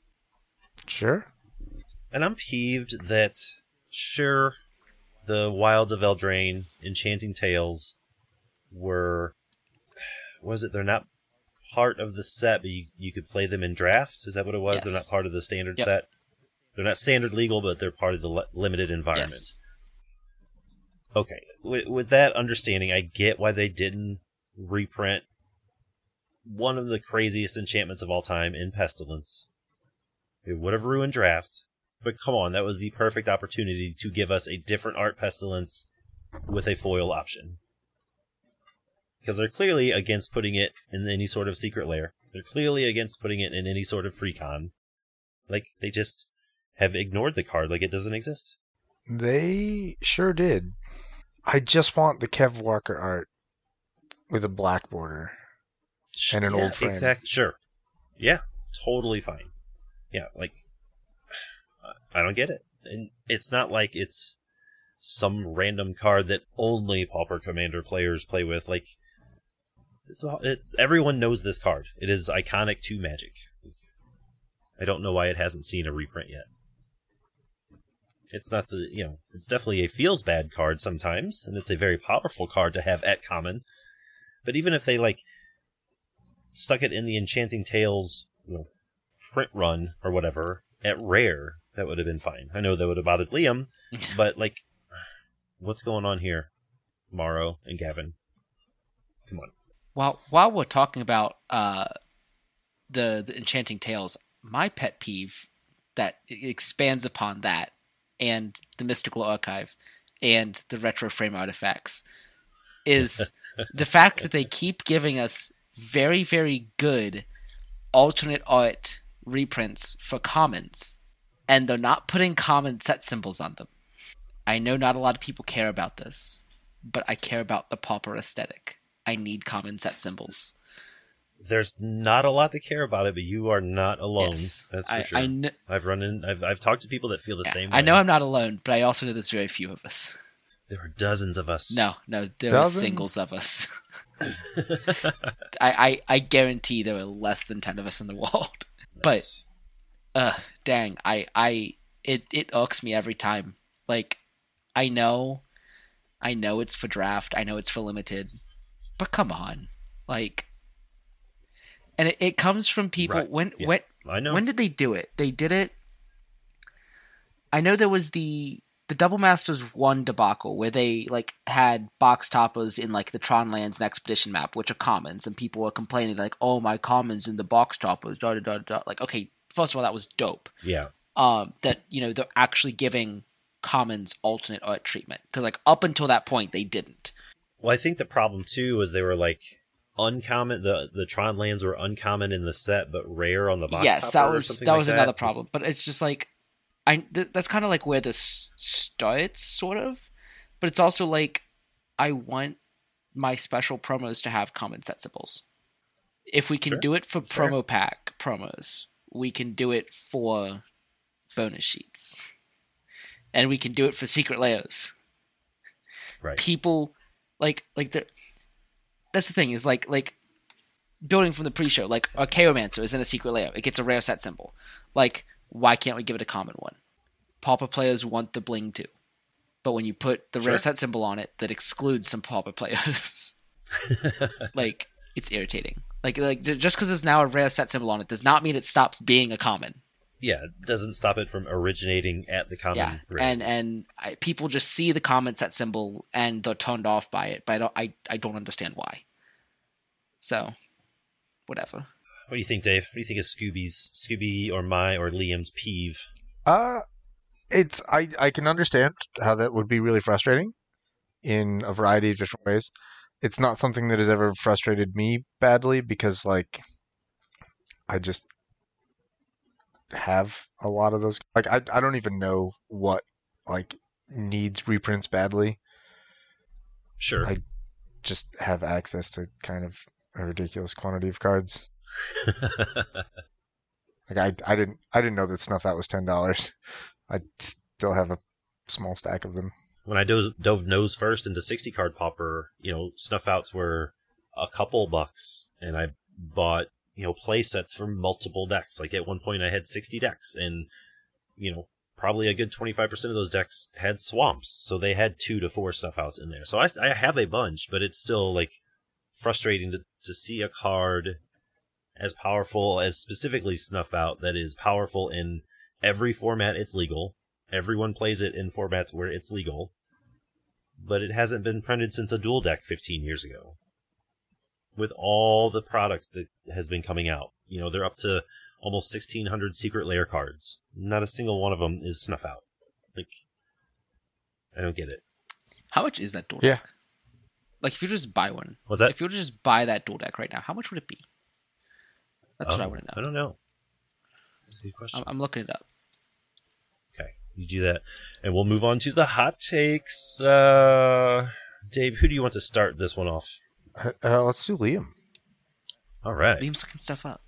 Sure. And I'm peeved that, sure, the Wilds of Eldraine, Enchanting Tales were. Was it? They're not part of the set, but you, you could play them in draft? Is that what it was? They're not part of the standard Yep. set? They're not standard legal, but they're part of the li- limited environment. Yes. Okay, with, with that understanding, I get why they didn't reprint one of the craziest enchantments of all time in Pestilence. It would have ruined draft, but come on, that was the perfect opportunity to give us a different art Pestilence with a foil option. Because they're clearly against putting it in any sort of secret lair. They're clearly against putting it in any sort of precon. Like, they just have ignored the card like it doesn't exist. They sure did. I just want the Kev Walker art with a black border. And an yeah, old frame. Exact. Sure. Yeah. Totally fine. Yeah. Like, I don't get it, and it's not like it's some random card that only Pauper Commander players play with. Like, it's all- it's everyone knows this card. It is iconic to Magic. I don't know why it hasn't seen a reprint yet. It's not the you know it's definitely a feels bad card sometimes, and it's a very powerful card to have at common. But even if they like stuck it in the Enchanting Tales you know, print run or whatever at rare, that would have been fine. I know that would have bothered Liam, but like, what's going on here, Maro and Gavin? Come on. While while we're talking about uh, the the enchanting tales, my pet peeve that expands upon that and the mystical archive and the retro frame artifacts is the fact that they keep giving us very, very good alternate art reprints for commons, and they're not putting common set symbols on them. I know not a lot of people care about this, but I care about the pauper aesthetic. I need common set symbols. There's not a lot to care about it, but you are not alone. Yes. That's for I, sure. I, kn- I've run in. I've I've talked to people that feel the yeah, same way. I know I'm not alone, but I also know there's very few of us. there are dozens of us. No, no, there are Dozens? singles of us. I, I, I guarantee there are less than ten of us in the world. But uh dang i i it it irks me every time like i know i know it's for draft i know it's for limited but come on. Like and it, it comes from people Right, when yeah. when I know. when did they do it? They did it. I know there was the the double masters one debacle where they like had box toppers in like the tron lands and expedition map which are commons and people were complaining like oh my commons in the box toppers da da da da. Like okay first of all that was dope. Yeah. um that you know they're actually giving commons alternate art treatment because like up until that point they didn't Well, I think the problem too was they were like uncommon. The the Tron lands were uncommon in the set, but rare on the box. yes that was that like was another problem but it's just like i th- that's kind of like where this starts sort of but it's also like i want my special promos to have common set symbols if we can Sure. do it for That's fair. promo pack promos we can do it for bonus sheets and we can do it for Secret Lairs Right. people like like the that's the thing is like like building from the pre-show like a chaomancer is in a secret layout. it gets a rare set symbol. Like why can't we give it a common one? Pauper players want the bling too. But when you put the Sure. rare set symbol on it that excludes some pauper players. Like it's irritating. Like like just because there's now a rare set symbol on it does not mean it stops being a common yeah, it doesn't stop it from originating at the common. yeah rate. and and I, people just see the common set symbol and they're turned off by it but i don't i, I don't understand why so whatever what do you think, Dave? What do you think of Scooby's Scooby or my or Liam's peeve? Uh, it's I I can understand how that would be really frustrating in a variety of different ways. It's not something that has ever frustrated me badly because like I just have a lot of those like I I don't even know what like needs reprints badly. Sure. I- Just have access to kind of a ridiculous quantity of cards. Like I I didn't I didn't know that snuff out was ten dollars. I still have a small stack of them. when I dove, dove nose first into 60 card Pauper, you know, snuff outs were a couple bucks, and I bought, you know, play sets for multiple decks. Like at one point, I had 60 decks, and, you know, probably a good 25% of those decks had swamps. So they had two to four snuff outs in there. So I, I have a bunch, but it's still like frustrating to, to see a card as powerful as specifically snuff out that is powerful in every format it's legal. Everyone plays it in formats where it's legal, but it hasn't been printed since a dual deck 15 years ago. With all the product that has been coming out, you know, they're up to almost 1600 Secret Lair cards. Not a single one of them is snuff out. Like, I don't get it. how much is that dual Yeah. deck like if you just buy one What's that? if you were to just buy that dual deck right now how much would it be that's what i Oh, want to know. I don't know. That's a good question. I'm, I'm looking it up Okay, you do that, and we'll move on to the hot takes. Uh, Dave, who do you want to start this one off? Uh, uh, let's do Liam. All right. liam's looking stuff up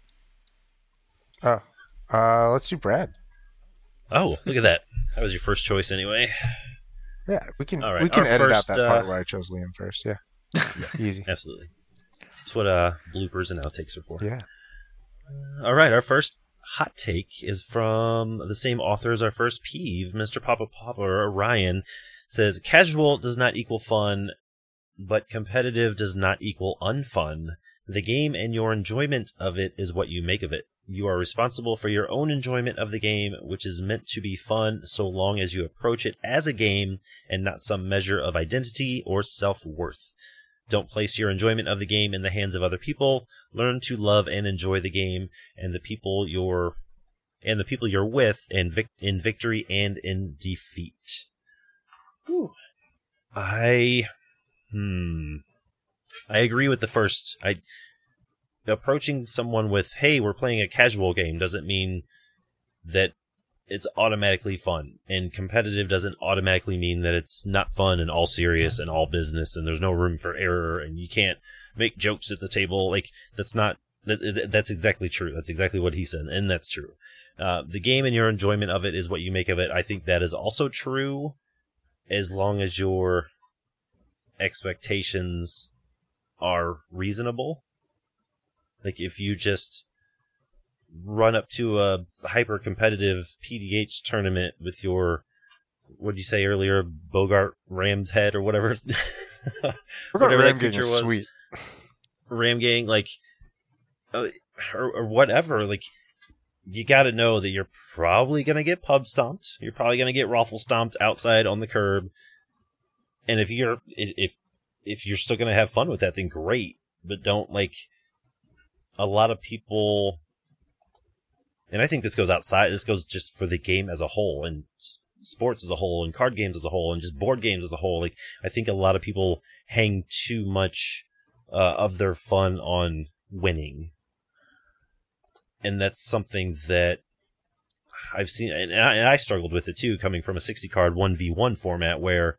Oh, uh, let's do Brad. Oh, look at that. That was your first choice, anyway. Yeah, we can All right, we can our edit first, out that part uh, where I chose Liam first. Yeah, easy. Absolutely. That's what uh bloopers and outtakes are for. Yeah. All right, our first hot take is from the same author as our first peeve, Mr. Papa Papa or Ryan says casual does not equal fun, but competitive does not equal unfun. The game and your enjoyment of it is what you make of it. You are responsible for your own enjoyment of the game, which is meant to be fun so long as you approach it as a game and not some measure of identity or self-worth. Don't place your enjoyment of the game in the hands of other people. Learn to love and enjoy the game and the people you're and the people you're with in vic- in victory and in defeat. Whew. I Hmm. I agree with the first. I approaching someone with, "Hey, we're playing a casual game," doesn't mean that it's automatically fun, and competitive doesn't automatically mean that it's not fun and all serious and all business, and there's no room for error, and you can't make jokes at the table. Like that's not. That, that's exactly true. That's exactly what he said, and that's true. Uh, the game and your enjoyment of it is what you make of it. I think that is also true, as long as your expectations are reasonable. Like if you just run up to a hyper competitive PDH tournament with your what did you say earlier, Boggart Ram's head or whatever, whatever that creature was, sweet. Ram Gang, like, uh, or, or whatever, like. You got to know that you're probably going to get pub stomped. You're probably going to get raffle stomped outside on the curb. And if you're if if you're still to have fun with that, then great. But don't like a lot of people, and I think this goes outside. This goes just for the game as a whole and sports as a whole and card games as a whole and just board games as a whole. Like I think a lot of people hang too much uh, of their fun on winning, and that's something that I've seen, and I, and I struggled with it too, coming from a sixty card one v one format where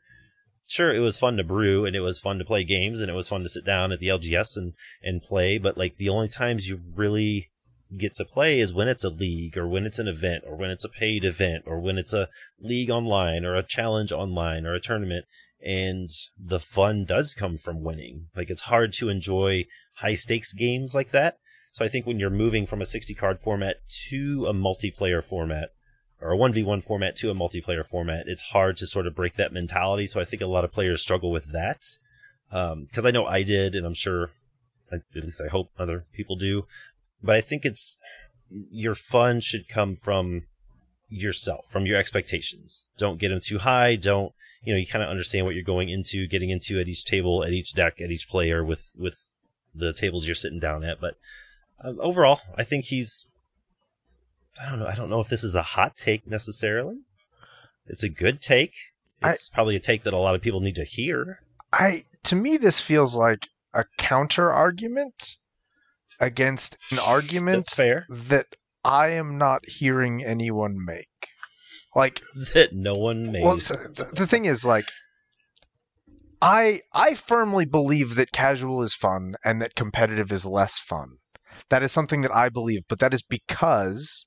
sure it was fun to brew and it was fun to play games and it was fun to sit down at the LGS and and play but like the only times you really get to play is when it's a league or when it's an event or when it's a paid event or when it's a league online or a challenge online or a tournament and the fun does come from winning. Like it's hard to enjoy high stakes games like that. So i think when you're moving from a 60 card format to a multiplayer format or a 1v1 format to a multiplayer format, it's hard to sort of break that mentality. So I think a lot of players struggle with that. Because um, I know I did, and I'm sure, at least I hope other people do. But I think it's your fun should come from yourself, from your expectations. Don't get them too high. Don't, you know, you kind of understand what you're going into, getting into at each table, at each deck, at each player with, with the tables you're sitting down at. But uh, overall, I think he's I don't know. I don't know if this is a hot take necessarily. It's a good take. It's I, probably a take that a lot of people need to hear. I to me this feels like a counter argument against an argument That's fair. that I am not hearing anyone make. Like that no one made. Well, the, the thing is like I I firmly believe that casual is fun and that competitive is less fun. That is something that I believe, but that is because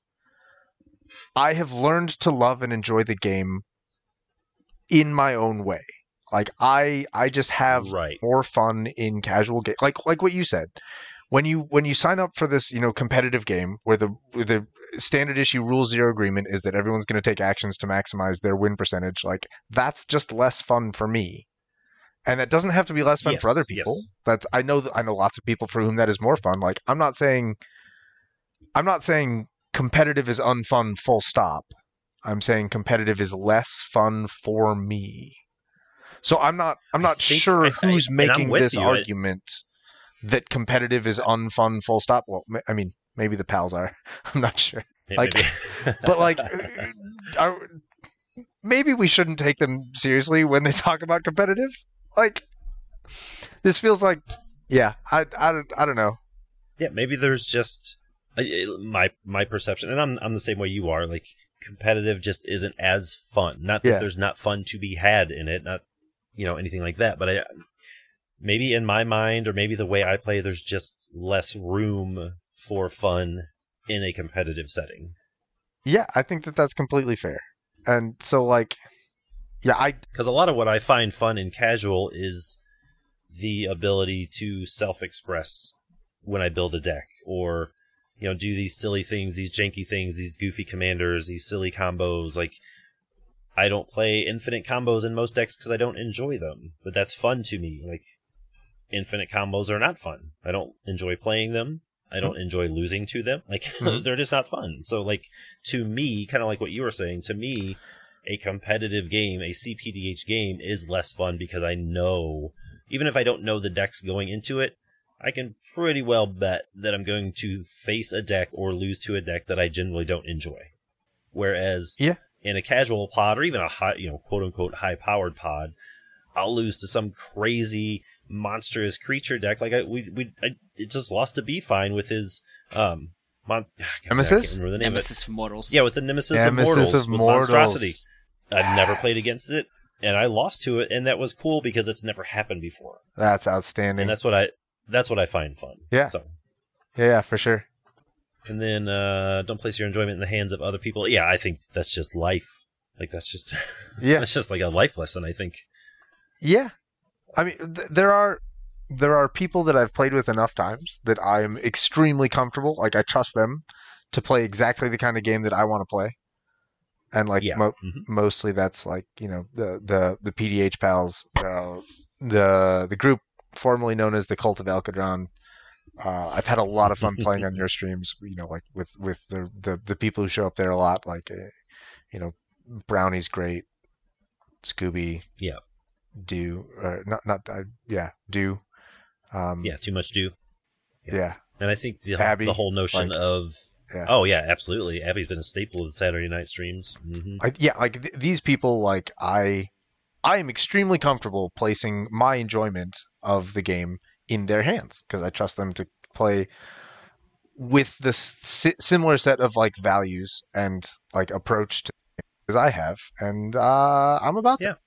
I have learned to love and enjoy the game in my own way. Like I I just have right. more fun in casual game. Like like what you said. When you when you sign up for this, you know, competitive game where the where the standard issue rule zero agreement is that everyone's going to take actions to maximize their win percentage, like that's just less fun for me. And that doesn't have to be less fun yes, for other people. Yes. That's I know I know lots of people for whom that is more fun. Like I'm not saying I'm not saying competitive is unfun full stop. I'm saying competitive is less fun for me. So I'm not I'm not sure I, who's I, making this you. argument that competitive is unfun full stop. Well, I mean, maybe the pals are. I'm not sure. Yeah, like but like uh, are, maybe we shouldn't take them seriously when they talk about competitive. Like this feels like yeah, I I, I don't know. Yeah, maybe there's just my my perception, and I'm I'm the same way you are. Like competitive just isn't as fun. Not that yeah. there's not fun to be had in it, not you know anything like that. But I maybe in my mind, or maybe the way I play, there's just less room for fun in a competitive setting. Yeah, I think that that's completely fair. And so like, yeah, I because a lot of what I find fun in casual is the ability to self-express when I build a deck or you know, do these silly things, these janky things, these goofy commanders, these silly combos. Like, I don't play infinite combos in most decks because I don't enjoy them, but that's fun to me. Like, infinite combos are not fun. I don't enjoy playing them. I don't enjoy losing to them. Like, mm-hmm. they're just not fun. So, like, to me, kind of like what you were saying, to me, a competitive game, a CPDH game is less fun because I know, even if I don't know the decks going into it, I can pretty well bet that I'm going to face a deck or lose to a deck that I generally don't enjoy. Whereas yeah. in a casual pod or even a high, you know, quote unquote high powered pod, I'll lose to some crazy monstrous creature deck. Like I we we I, it just lost to Be Fine with his um mon- Nemesis? can't the name of it. Nemesis for mortals. Yeah, with the Nemesis, Nemesis of Mortals, of with Mortals. Monstrosity. I've never played against it, and I lost to it, and that was cool because it's never happened before, That's outstanding. and that's what I that's what I find fun. Yeah. So, yeah, for sure. and then uh don't place your enjoyment in the hands of other people. Yeah, I think that's just life. Like that's just Yeah. that's just like a life lesson. I think. Yeah, I mean, th- there are there are people that I've played with enough times that I'm extremely comfortable. Like I trust them to play exactly the kind of game that I want to play, and like Yeah. mo- Mhm. mostly that's like you know the the the PDH pals, uh, the the group formerly known as the Cult of Alcadron. Uh, I've had a lot of fun playing on your streams. You know, like with with the the, the people who show up there a lot. Like, uh, you know, Brownie's great, Scooby. Yeah. Do or not not uh, yeah do. Um, Yeah, too much do. yeah And I think the Abby, the whole notion like- of yeah. oh yeah, absolutely. Abby's been a staple of the Saturday night streams. hmm I, yeah, like th- these people, like I, I am extremely comfortable placing my enjoyment of the game in their hands because I trust them to play with the si- similar set of like values and like approach to as I have, and uh, I'm about Yeah. that.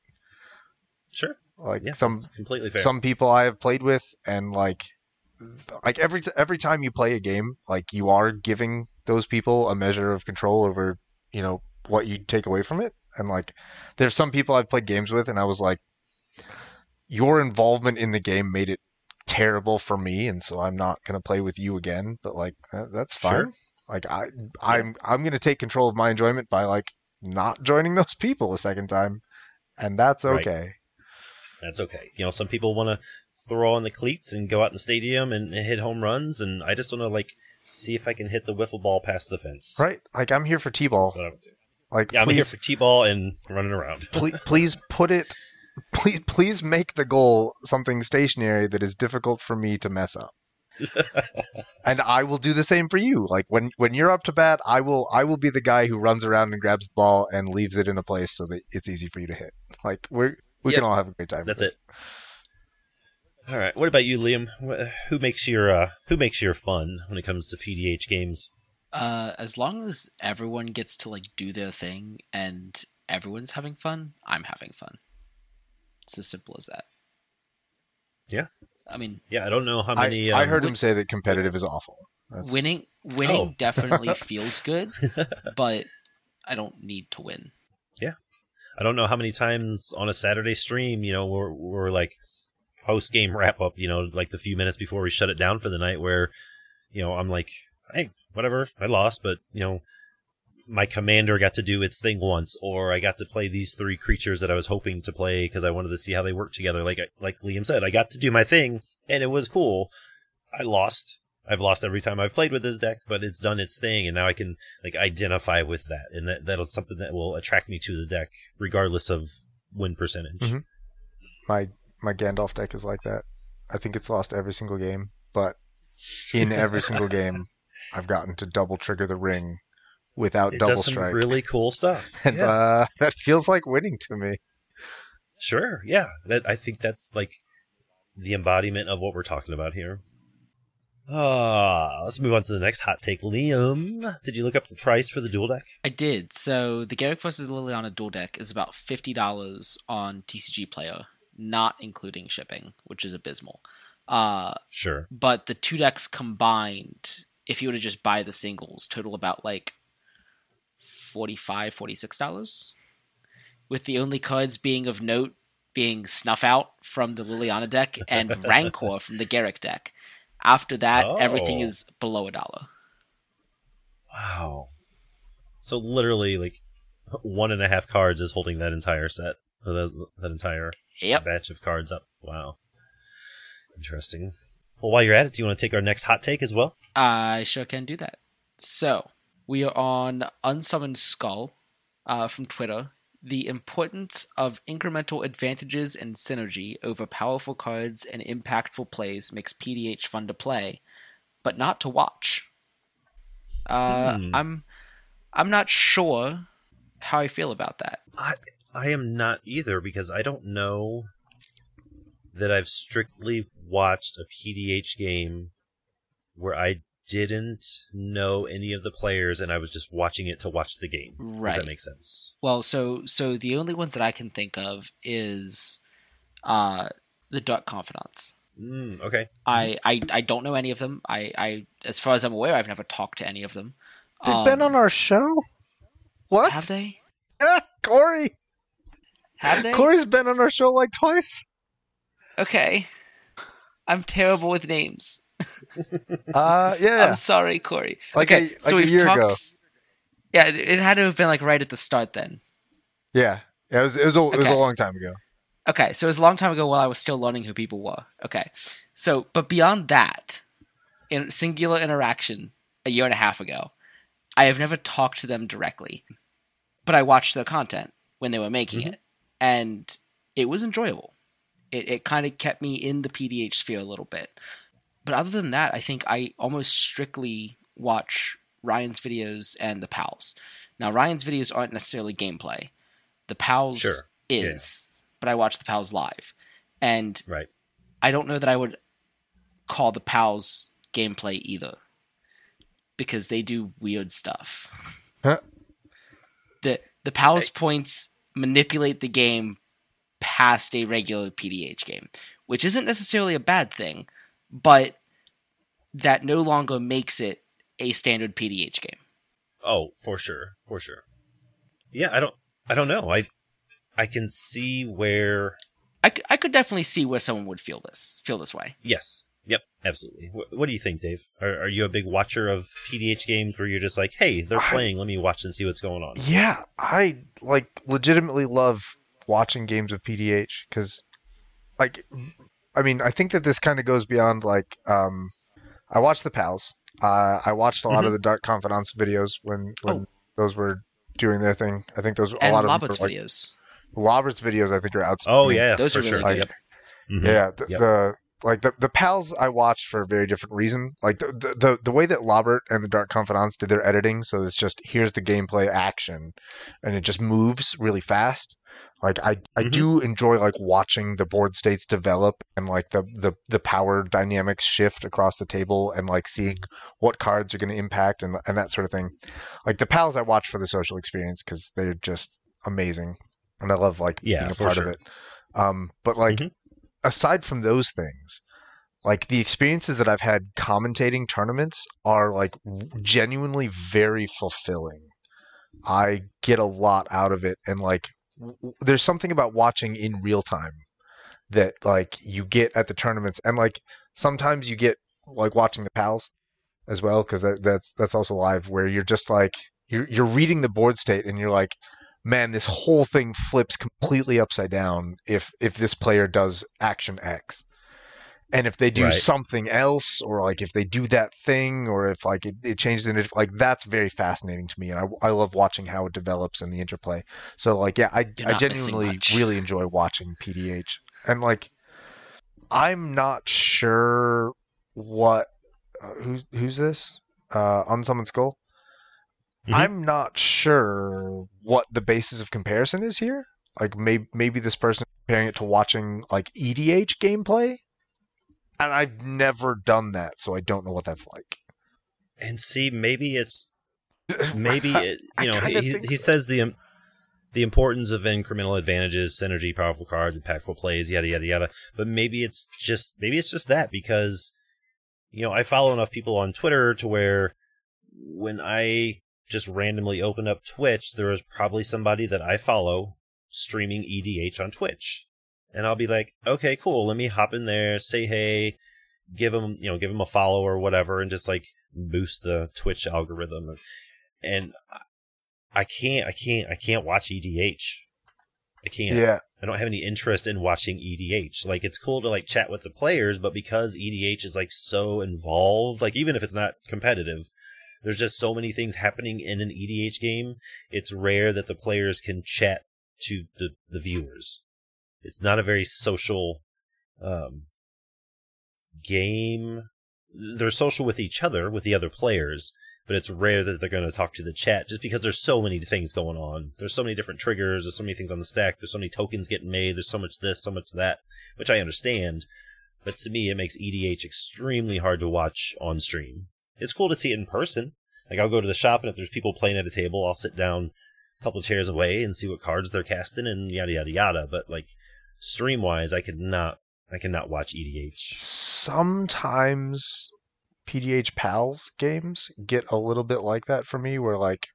Sure. Like Yeah, some completely fair. some people I have played with, and like like every t- every time you play a game, like you are giving those people a measure of control over you know what you take away from it. And like there's some people I've played games with, and I was like, your involvement in the game made it terrible for me, and so I'm not gonna play with you again. But like that's fine. Sure. Like I I'm I'm gonna take control of my enjoyment by like not joining those people a second time, and that's okay. Right. That's okay. You know, some people want to throw on the cleats and go out in the stadium and, and hit home runs, and I just want to like see if I can hit the wiffle ball past the fence. Right? Like I'm here for t-ball. That's what I would do. Like Yeah, I'm here please, for t-ball and running around. please, please put it. Please, please make the goal something stationary that is difficult for me to mess up. and I will do the same for you. Like when when you're up to bat, I will I will be the guy who runs around and grabs the ball and leaves it in a place so that it's easy for you to hit. Like we're we can all have a great time. That's it. All right. What about you, Liam? Who makes your uh, who makes your fun when it comes to PDH games? Uh, as long as everyone gets to like do their thing and everyone's having fun, I'm having fun. It's as simple as that. Yeah. I mean, Yeah, I don't know how many. I um, heard him say that competitive is awful. That's, winning winning Oh. definitely feels good, but I don't need to win. Yeah, I don't know how many times on a Saturday stream, you know, we're, we're like post game wrap up, you know, like the few minutes before we shut it down for the night, where, you know, I'm like, hey, whatever, I lost, but you know, my commander got to do its thing once, or I got to play these three creatures that I was hoping to play because I wanted to see how they work together. Like like Liam said, I got to do my thing, and it was cool. I lost. I've lost every time I've played with this deck, but it's done its thing, and now I can like identify with that, and that that'll something that will attract me to the deck, regardless of win percentage. Mhm. my my Gandalf deck is like that. I think it's lost every single game, but in every single game, I've gotten to double trigger the ring without It double does some strike, really cool stuff. and yeah. uh, that feels like winning to me. Sure, yeah. That I think that's like the embodiment of what we're talking about here. Uh, let's move on to the next hot take. Liam, did you look up the price for the dual deck? I did. So the Garruk versus Liliana dual deck is about fifty dollars on TCG Player, not including shipping, which is abysmal. Uh, Sure. but the two decks combined, if you were to just buy the singles, total about like 45 dollars. With the only cards being of note being Snuff Out from the Liliana deck and Rancor from the Garruk deck. After that, everything Oh. is below a dollar. Wow. So literally, like one and a half cards is holding that entire set, that, that entire Yep. batch of cards up. Wow. Interesting. Well, while you're at it, do you want to take our next hot take as well? I sure can do that. So, we are on Unsummoned Skull uh, from Twitter. The importance of incremental advantages and synergy over powerful cards and impactful plays makes PDH fun to play, but not to watch. Uh, Hmm. I'm I'm not sure how I feel about that. I I am not either because I don't know that I've strictly watched a PDH game where I didn't know any of the players and I was just watching it to watch the game. If Right. that makes sense. Well, so so the only ones that I can think of is uh the Dark Confidants. Mm, okay. I, I I don't know any of them. I, I as far as I'm aware, I've never talked to any of them. They've been Um, on our show. What? Have they? Ah, Corey. Have they? Corey's been on our show like twice. Okay. I'm terrible with names. Uh, yeah. I'm sorry, Corey. Like okay, a- so like a we've year talked. ago. Yeah, it, it had to have been like right at the start then. yeah. Yeah, It was. It was. A, it was a long time ago. Okay, so it was a long time ago while I was still learning who people were. Okay, so but beyond that, in singular interaction a year and a half ago, I have never talked to them directly, but I watched their content when they were making Mhm. it, and it was enjoyable. It it kind of kept me in the PDH sphere a little bit, but other than that, I think I almost strictly watch Ryan's videos and the pals. Now Ryan's videos aren't necessarily gameplay. The pals Sure. is, but I watch the pals live, and Right. I don't know that I would call the pals gameplay either, because they do weird stuff. Huh? The the pals points manipulate the game past a regular PDH game, which isn't necessarily a bad thing, but that no longer makes it a standard PDH game. Oh, for sure, for sure. Yeah, I don't, I don't know. I, I can see where. I, I could definitely see where someone would feel this feel this way. Yes. Yep. Absolutely. What, what do you think, Dave? Are, are you a big watcher of PDH games where you're just like, hey, they're I- playing. Let me watch and see what's going on. Yeah, I like legitimately love watching games of PDH because, like, I mean, I think that this kind of goes beyond like, um, I watched the pals. Uh, I watched a lot of the Dark Confidants videos when when those were doing their thing. I think those a And lot of them Lobert's were, like, videos. Lobert's videos. I think are outstanding. Oh yeah, Those for are sure. really Like, good. Mhm. Yeah, the, Yep. the like the the pals I watched for a very different reason. Like the, the the the way that Lobert and the Dark Confidants did their editing, so it's just here's the gameplay action, and it just moves really fast. Like I I Mhm. do enjoy like watching the board states develop and like the the the power dynamics shift across the table and like seeing what cards are going to impact and and that sort of thing. Like the pals I watch for the social experience because they're just amazing, and I love like Yeah, being a part sure. of it. Um, but like Mhm. Aside from those things, like the experiences that I've had commentating tournaments are like genuinely very fulfilling. I get a lot out of it, and like w- there's something about watching in real time that like you get at the tournaments, and like sometimes you get like watching the pals as well because that, that's that's also live where you're just like you're you're reading the board state and you're like man this whole thing flips completely upside down if if this player does action x. And if they do Right. something else or like if they do that thing or if like it, it changes in it like that's very fascinating to me and I, I love watching how it develops and the interplay. So like yeah i, I genuinely really enjoy watching pdh and like i'm not sure what uh, who's who's this? Uh unsummoned skull Mhm. i'm not sure what the basis of comparison is here like maybe maybe this person is comparing it to watching like edh gameplay and i've never done that so i don't know what that's like And see, maybe it's maybe it, you know he, he so. says the the importance of incremental advantages, synergy, powerful cards, impactful plays, yada yada yada. But maybe it's just maybe it's just that because you know I follow enough people on Twitter to where when I just randomly open up Twitch, there is probably somebody that I follow streaming EDH on Twitch, and I'll be like, okay, cool, let me hop in there, say hey, give them you know give them a follow or whatever, and just like boost the Twitch algorithm. And I can't, I can't, I can't watch EDH. I can't. yeah I don't have any interest in watching EDH. Like it's cool to like chat with the players, but because EDH is like so involved, like even if it's not competitive, there's just so many things happening in an EDH game. It's rare that the players can chat to the the viewers. It's not a very social um game. They're social with each other, with the other players, but it's rare that they're going to talk to the chat just because there's so many things going on. There's so many different triggers. There's so many things on the stack. There's so many tokens getting made. There's so much this, so much that, which I understand. But to me, it makes EDH extremely hard to watch on stream. It's cool to see it in person. Like I'll go to the shop and if there's people playing at a table, I'll sit down a couple of chairs away and see what cards they're casting and yada yada yada. But like stream wise, I could not, I cannot watch EDH. sometimes PDH pals games get a little bit like that for me where like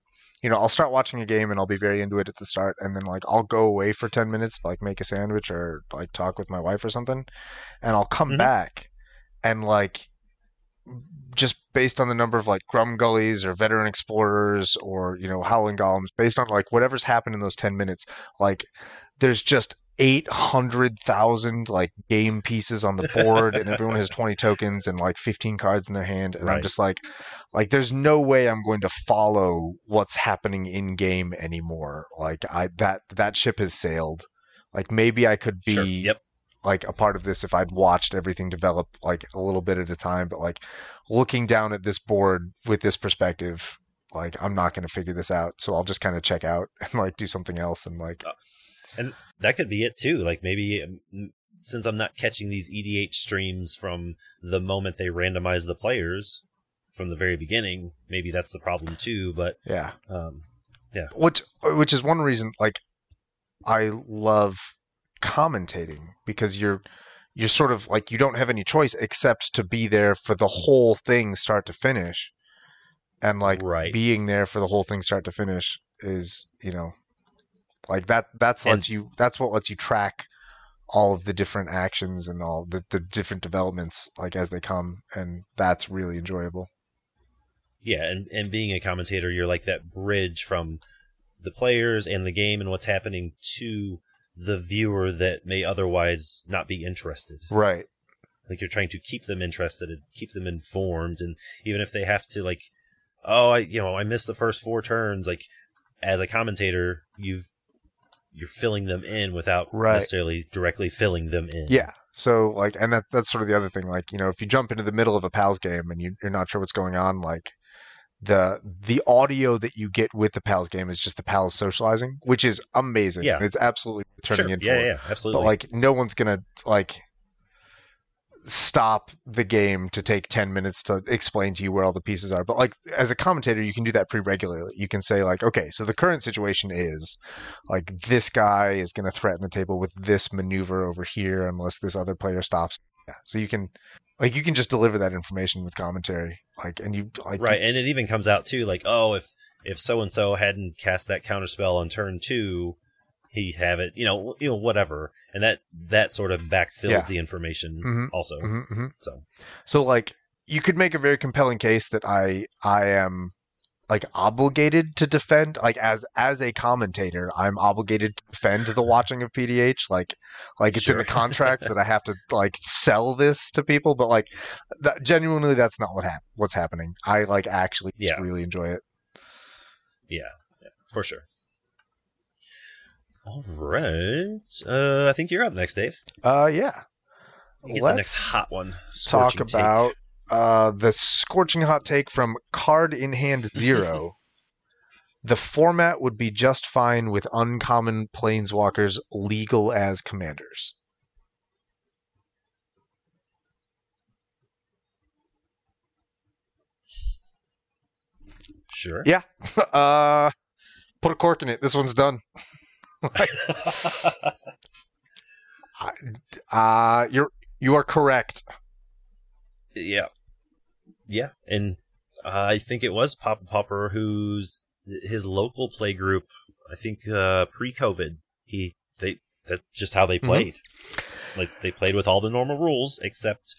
you know I'll start watching a game and I'll be very into it at the start and then like I'll go away for 10 minutes like make a sandwich or like talk with my wife or something and I'll come Mhm. back and like just based on the number of like Grum Gullies or Veteran Explorers or you know Howling Golems based on like whatever's happened in those 10 minutes like there's just 800,000 like game pieces on the board and everyone has 20 tokens and like 15 cards in their hand and I'm just like like there's no way I'm going to follow what's happening in game anymore like I that that ship has sailed like maybe I could be Sure. Yep. Like a part of this if I'd watched everything develop like a little bit at a time but like looking down at this board with this perspective like I'm not going to figure this out so I'll just kind of check out and like do something else and like and That could be it too. Like maybe um, since I'm not catching these EDH streams from the moment they randomize the players from the very beginning, maybe that's the problem too. But yeah um, yeah. which which is one reason like I love commentating because you're you're sort of like you don't have any choice except to be there for the whole thing start to finish. And like Right. being there for the whole thing start to finish is you know like that that's And- lets you that's what lets you track all of the different actions and all the, the different developments like as they come. And that's really enjoyable. Yeah, and and being a commentator, you're like that bridge from the players and the game and what's happening to the viewer that may otherwise not be interested. right Like you're trying to keep them interested and keep them informed, and even if they have to like, oh, I you know I missed the first four turns. Like as a commentator, you've you're filling them in without Right. necessarily directly filling them in. Yeah. So like, and that that's sort of the other thing. Like, you know, if you jump into the middle of a pals game and you, you're not sure what's going on, like the the audio that you get with the pals game is just the pals socializing, which is amazing. Yeah. It's absolutely turning sure. in Yeah, yeah, absolutely. But like, no one's gonna like stop the game to take 10 minutes to explain to you where all the pieces are but like as a commentator you can do that pretty regularly you can say like okay so the current situation is like this guy is going to threaten the table with this maneuver over here unless this other player stops yeah so you can like you can just deliver that information with commentary like and you like right, and it even comes out too, like, oh, if if so and so hadn't cast that counter spell on turn two, he'd have it. You know, you know, whatever, and that that sort of backfills Yeah. the information Mhm. also. Mhm, mhm. So So like you could make a very compelling case that I I am like obligated to defend like as as a commentator I'm obligated to defend the watching of PDH like like it's in the contract that I have to like sell this to people but like that, genuinely that's not what hap- what's happening. I like actually Yeah. really enjoy it. Yeah, yeah. For sure. All right, uh, I think you're up next, Dave. uh yeah. You get the Let's next hot one. talk about uh, the scorching hot take from Card in Hand Zero. the format would be just fine with uncommon planeswalkers legal as commanders. Sure. Yeah. uh, put a cork in it. This one's done. Uh, you're you are correct. Yeah. Yeah. And uh, I think it was Papa Popper who's his local play group, I think uh pre-COVID, he they that's just how they Mhm. played. Like they played with all the normal rules except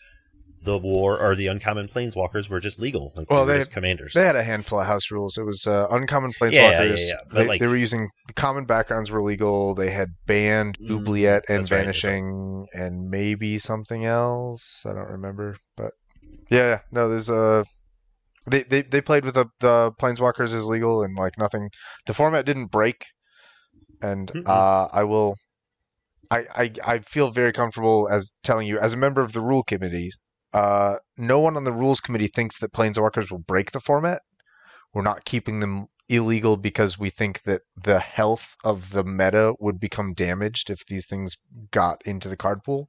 the war or the uncommon planeswalkers were just legal. Like Well, they, just commanders. They had a handful of house rules. It was uh, uncommon planeswalkers. Yeah, yeah, yeah, They, like- they were using the common backgrounds were legal. They had banned Mm, oubliette and that's right, vanishing and maybe something else. I don't remember, but yeah, yeah. no, there's a. They, they they played with the the planeswalkers as legal and like nothing. The format didn't break, and uh, I will. I, I I feel very comfortable as telling you as a member of the rule committee. Uh, no one on the rules committee thinks that planeswalkers will break the format. We're not keeping them illegal because we think that the health of the meta would become damaged if these things got into the card pool.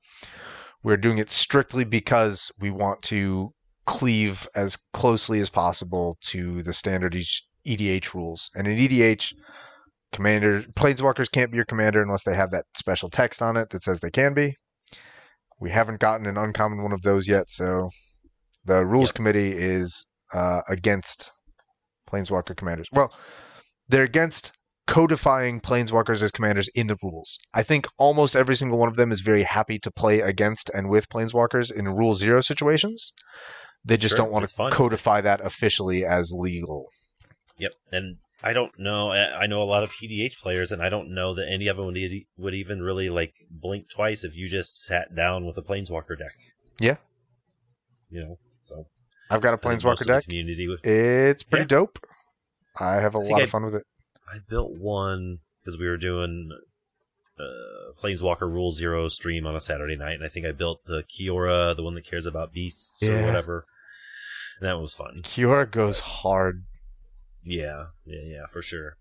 We're doing it strictly because we want to cleave as closely as possible to the standard EDH rules. And in EDH, commander planeswalkers can't be your commander unless they have that special text on it that says they can be. We haven't gotten an uncommon one of those yet, so the rules Yep. committee is uh, against planeswalker commanders. Well, they're against codifying planeswalkers as commanders in the rules. I think almost every single one of them is very happy to play against and with planeswalkers in rule zero situations. They just Sure, don't want to codify that officially as legal. Yep, and I don't know. I know a lot of PDH players, and I don't know that any of them would, e- would even really like blink twice if you just sat down with a Planeswalker deck. Yeah. You know, so I've got a planeswalker deck. community. would- It's pretty Yeah. dope. I have a I lot of fun with it. I built one because we were doing uh, Planeswalker Rule Zero stream on a Saturday night, and I think I built the Kiora, the one that cares about beasts or whatever. And that was fun. Kiora goes hard. Yeah, yeah, yeah, for sure.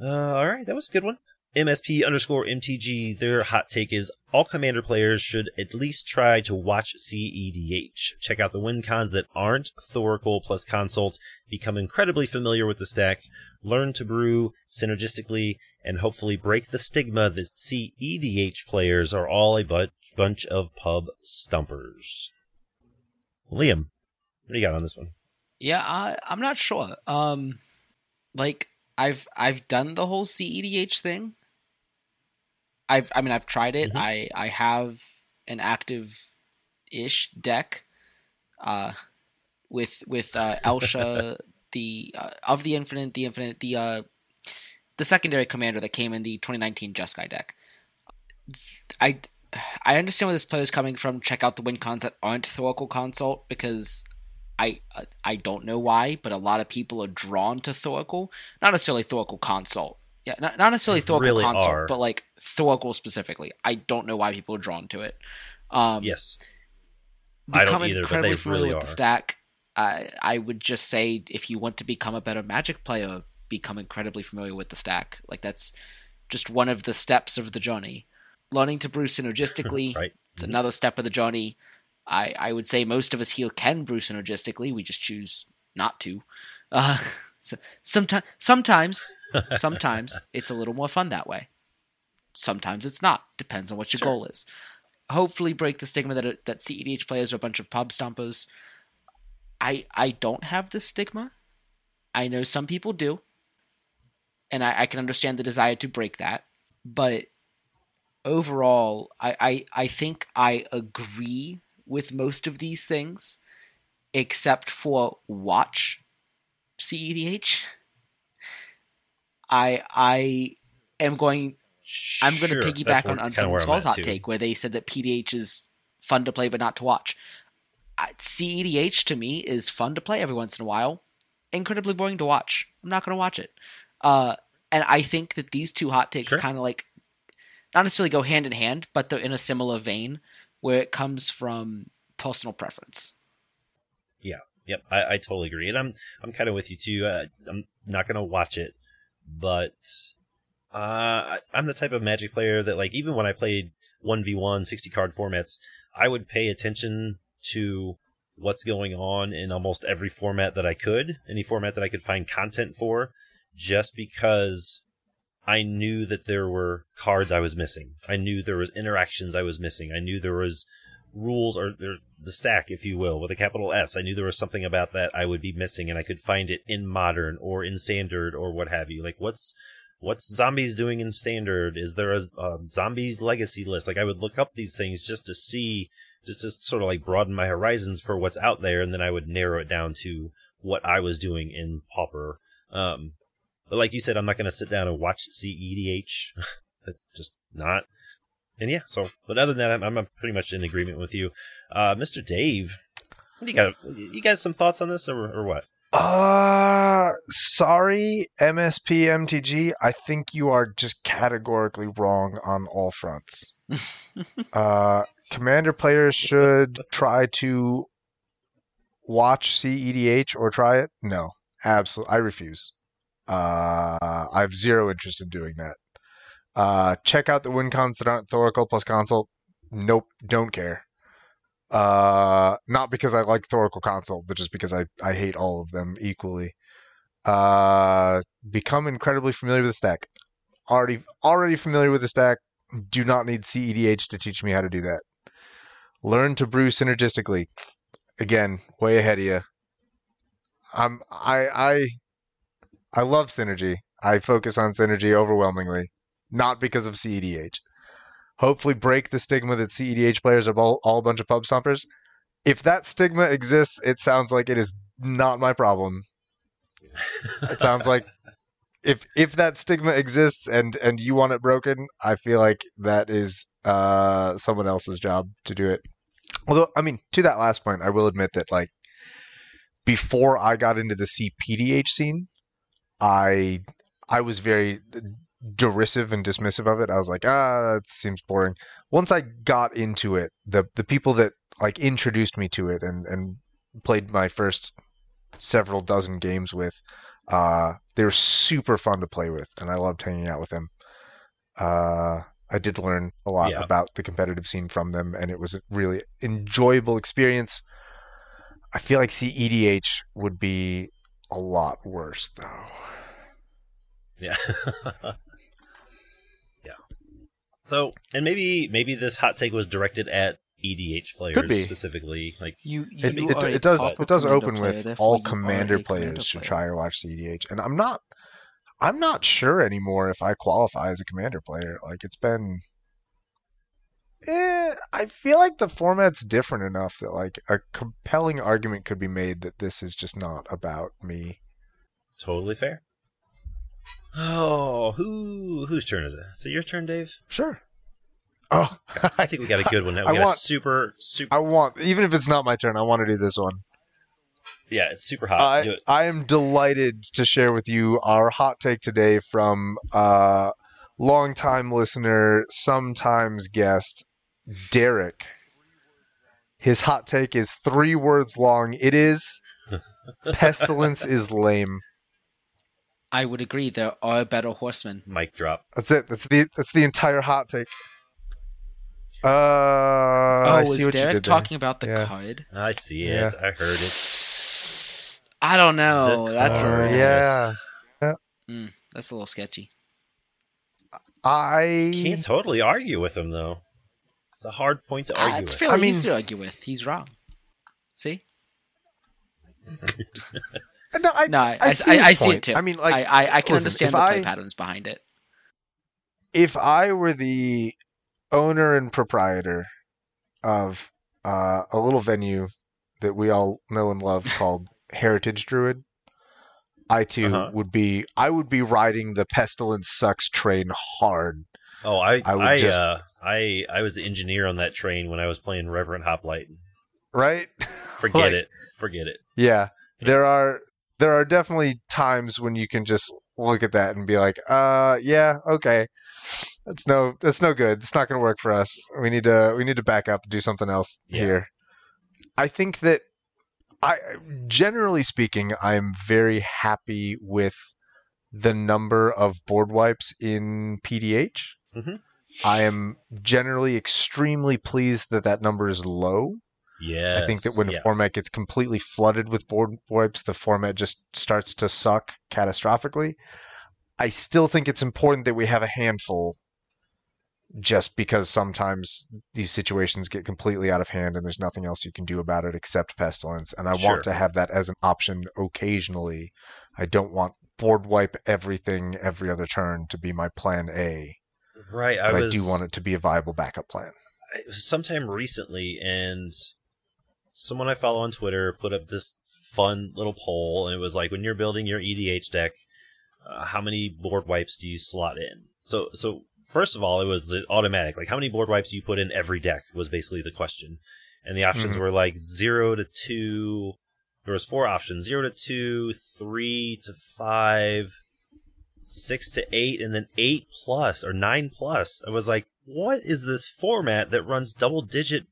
Uh, all right, that was a good one. MSP underscore MTG, their hot take is all commander players should at least try to watch CEDH. Check out the win cons that aren't Thoracle plus Consult, become incredibly familiar with the stack, learn to brew synergistically, and hopefully break the stigma that CEDH players are all a bu- bunch of pub stompers. Liam, what do you got on this one? Yeah, I, I'm not sure. Um, like I've I've done the whole CEDH thing. I've I mean I've tried it. Mhm. I I have an active ish deck, uh, with with uh, Elsha the uh, of the infinite the infinite the uh the secondary commander that came in the 2019 Jeskai deck. I I understand where this player is coming from. Check out the win cons that aren't Thoracle Consult because I I don't know why, but a lot of people are drawn to Thoracle. Not necessarily Thoracle Consult. Yeah, not, not necessarily Thoracle Really are. but like Thoracle specifically. I don't know why people are drawn to it. Um, yes. I don't either, but incredibly they familiar really with are. the stack. I I would just say if you want to become a better Magic player, become incredibly familiar with the stack. Like that's just one of the steps of the journey. Learning to brew synergistically, Right. it's Mhm. another step of the journey. I I would say most of us here can brew synergistically. We just choose not to. Uh, so, sometimes sometimes sometimes it's a little more fun that way. Sometimes it's not. Depends on what your Sure. goal is. Hopefully, break the stigma that that CEDH players are a bunch of pub stompers. I I don't have this stigma. I know some people do, and I, I can understand the desire to break that. But overall, I, I I think I agree with most of these things, except for watch CEDH. I I am going I'm going to Sure, piggyback on where- on kinda someone Skull's hot too. take, where they said that PDH is fun to play but not to watch. CEDH to me is fun to play every once in a while, incredibly boring to watch. I'm not going to watch it. Uh, and I think that these two hot takes Sure. kind of like not necessarily go hand in hand, but they're in a similar vein where it comes from personal preference. Yep, I, I totally agree, and I'm I'm kind of with you too. Uh, I'm not gonna watch it, but uh, I, I'm the type of Magic player that like even when I played one v one 60 card formats, I would pay attention to what's going on in almost every format that I could, any format that I could find content for, just because I knew that there were cards I was missing. I knew there was interactions I was missing. I knew there was rules or, the stack, if you will, with a capital S. I knew there was something about that I would be missing, and I could find it in modern or in standard or what have you. Like what's what's zombies doing in standard? Is there a um, zombies legacy list? Like I would look up these things just to see, just to sort of like broaden my horizons for what's out there, and then I would narrow it down to what I was doing in Pauper. Um, but like you said, I'm not going to sit down and watch CEDH. Just not. And yeah, so, but other than that, I'm, I'm pretty much in agreement with you. Uh, Mr. Dave, what do you got? You got some thoughts on this or, or what? Uh, sorry, MSP MTG. I think you are just categorically wrong on all fronts. uh, commander players should try to watch CEDH or try it. No, absolutely. I refuse. Uh, I have zero interest in doing that. Uh, check out the WinCon Thor- Thoracle plus Consult. Nope, don't care. Uh, not because I like Thoracle Consult, but just because I, I hate all of them equally. Uh, become incredibly familiar with the stack. Already already familiar with the stack. Do not need CEDH to teach me how to do that. Learn to brew synergistically. Again, way ahead of you. I'm I I I love synergy. I focus on synergy overwhelmingly, not because of CEDH. Hopefully, break the stigma that CEDH players are all, all a bunch of pub stompers. If that stigma exists, it sounds like it is not my problem. It sounds like if if that stigma exists and and you want it broken, I feel like that is uh someone else's job to do it. Although, I mean, to that last point, I will admit that like before I got into the CPDH scene, I I was very derisive and dismissive of it. I was like, ah, it seems boring. Once I got into it, the the people that like introduced me to it and and played my first several dozen games with, uh, they were super fun to play with, and I loved hanging out with them. Uh, I did learn a lot Yeah. about the competitive scene from them, and it was a really enjoyable experience. I feel like CEDH would be a lot worse, though. Yeah. yeah. So, and maybe maybe this hot take was directed at EDH players Could be. specifically. Like, You, It, you it, are a it does it does open player, with all commander players commander should player. try to watch the EDH, and I'm not I'm not sure anymore if I qualify as a commander player. Like it's been, eh, I feel like the format's different enough that like a compelling argument could be made that this is just not about me. totally fair. Oh, who whose turn is it? Is it your turn, Dave? Sure. Oh, I think we got a good one now. I got want- a super super I want even if it's not my turn, I want to do this one. Yeah, it's super hot. Do I, it. I am delighted to share with you our hot take today from uh, longtime listener, sometimes guest, Derek. His hot take is three words long. It is Pestilence is lame. I would agree. There are better horsemen. Mic drop. That's it. That's the that's the entire hot take. Uh, oh, I see is what you Derek did there. talking about the Yeah. card? I see Yeah. it. I heard it. I don't know. The That's a Uh, card. little, yeah, mm, that's a little sketchy. I Can't totally argue with him though. It's a hard point to Ah, argue it's with. fairly I mean- easy to argue with. He's wrong. See? no, I, No, I, I I, see I, I see it too. I mean, like, I, I, I can listen, understand the play I- patterns behind it. if I were the owner and proprietor of uh, a little venue that we all know and love called Heritage Druid, I too Uh-huh. would be I would be riding the pestilence sucks train hard. Oh, I I would I just- uh I I was the engineer on that train when I was playing Reverend Hoplite. Right? Forget Like- it. Forget it. Yeah. There are there are definitely times when you can just look at that and be like, uh yeah, okay. That's no that's no good. It's not gonna work for us. We need to we need to back up and do something else Yeah. here. I think that I generally speaking, I'm very happy with the number of board wipes in PDH. Mhm. I am generally extremely pleased that that number is low. Yeah. I think that when yeah. a format gets completely flooded with board wipes, the format just starts to suck catastrophically. I still think it's important that we have a handful just because sometimes these situations get completely out of hand and there's nothing else you can do about it except pestilence. And I Sure. want to have that as an option occasionally. I don't want board wipe everything every other turn to be my plan A. right, I But I, do want it to be a viable backup plan. sometime recently and someone I follow on Twitter put up this fun little poll and it was like when you're building your EDH deck, uh, how many board wipes do you slot in? So so first of all, it was the automatic like how many board wipes do you put in every deck was basically the question. And the options Mhm. were like 0 to 2 there was four options 0 to 2, 3 to 5, 6 to 8 and then 8 plus or 9 plus. I was like what is this format that runs double digit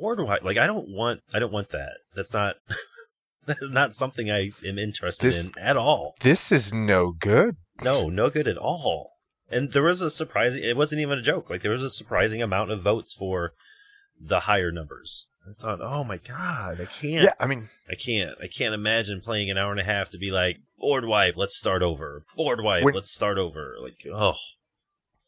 board wipe? Like I don't want I don't want that. That's not That is not something I am interested This- in at all. This is no good. No, no good at all. And there was a surprising. It wasn't even a joke. Like there was a surprising amount of votes for the higher numbers. I thought, oh my god, I can't. Yeah, I mean, I can't. I can't imagine playing an hour and a half to be like board wipe. Let's start over. Board wipe. When- let's start over. Like, oh,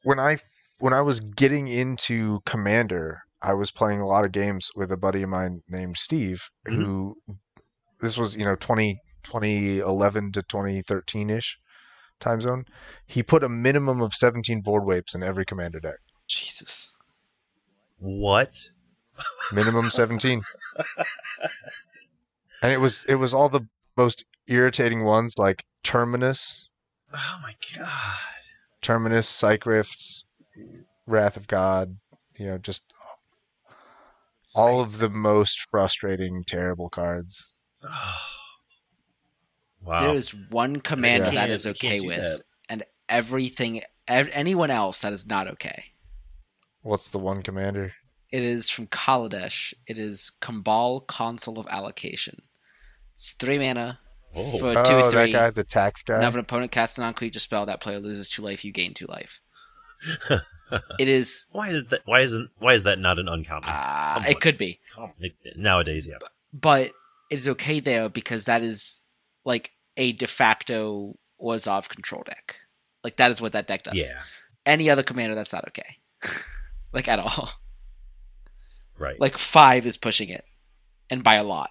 when I when I was getting into Commander, I was playing a lot of games with a buddy of mine named Steve, Mhm. who this was you know 20, 2011 to twenty thirteen ish time zone. He put a minimum of seventeen board wipes in every Commander deck. Jesus. what? Minimum seventeen, and it was it was all the most irritating ones like Terminus, Oh my god. Terminus, Cyc Rift, Wrath of God, you know, just all of the most frustrating, terrible cards. wow. There is one commander can't- that is okay with, that. and everything, ev- anyone else that is not okay. What's the one commander? It is from Kaladesh. It is Kambal Consul of Allocation. It's three mana Oh, for Oh, two or that guy, the tax guy. Whenever an opponent casts a non-creature spell, that player loses two life. You gain two life. it is. why is that? Why isn't? Why is that not an uncommon? Uh, it could be, nowadays, yeah. but it is okay there because that is like a de facto Orzhov control deck. Like that is what that deck does. Yeah. Any other commander, that's not okay. like at all. Right. Like five is pushing it, and by a lot.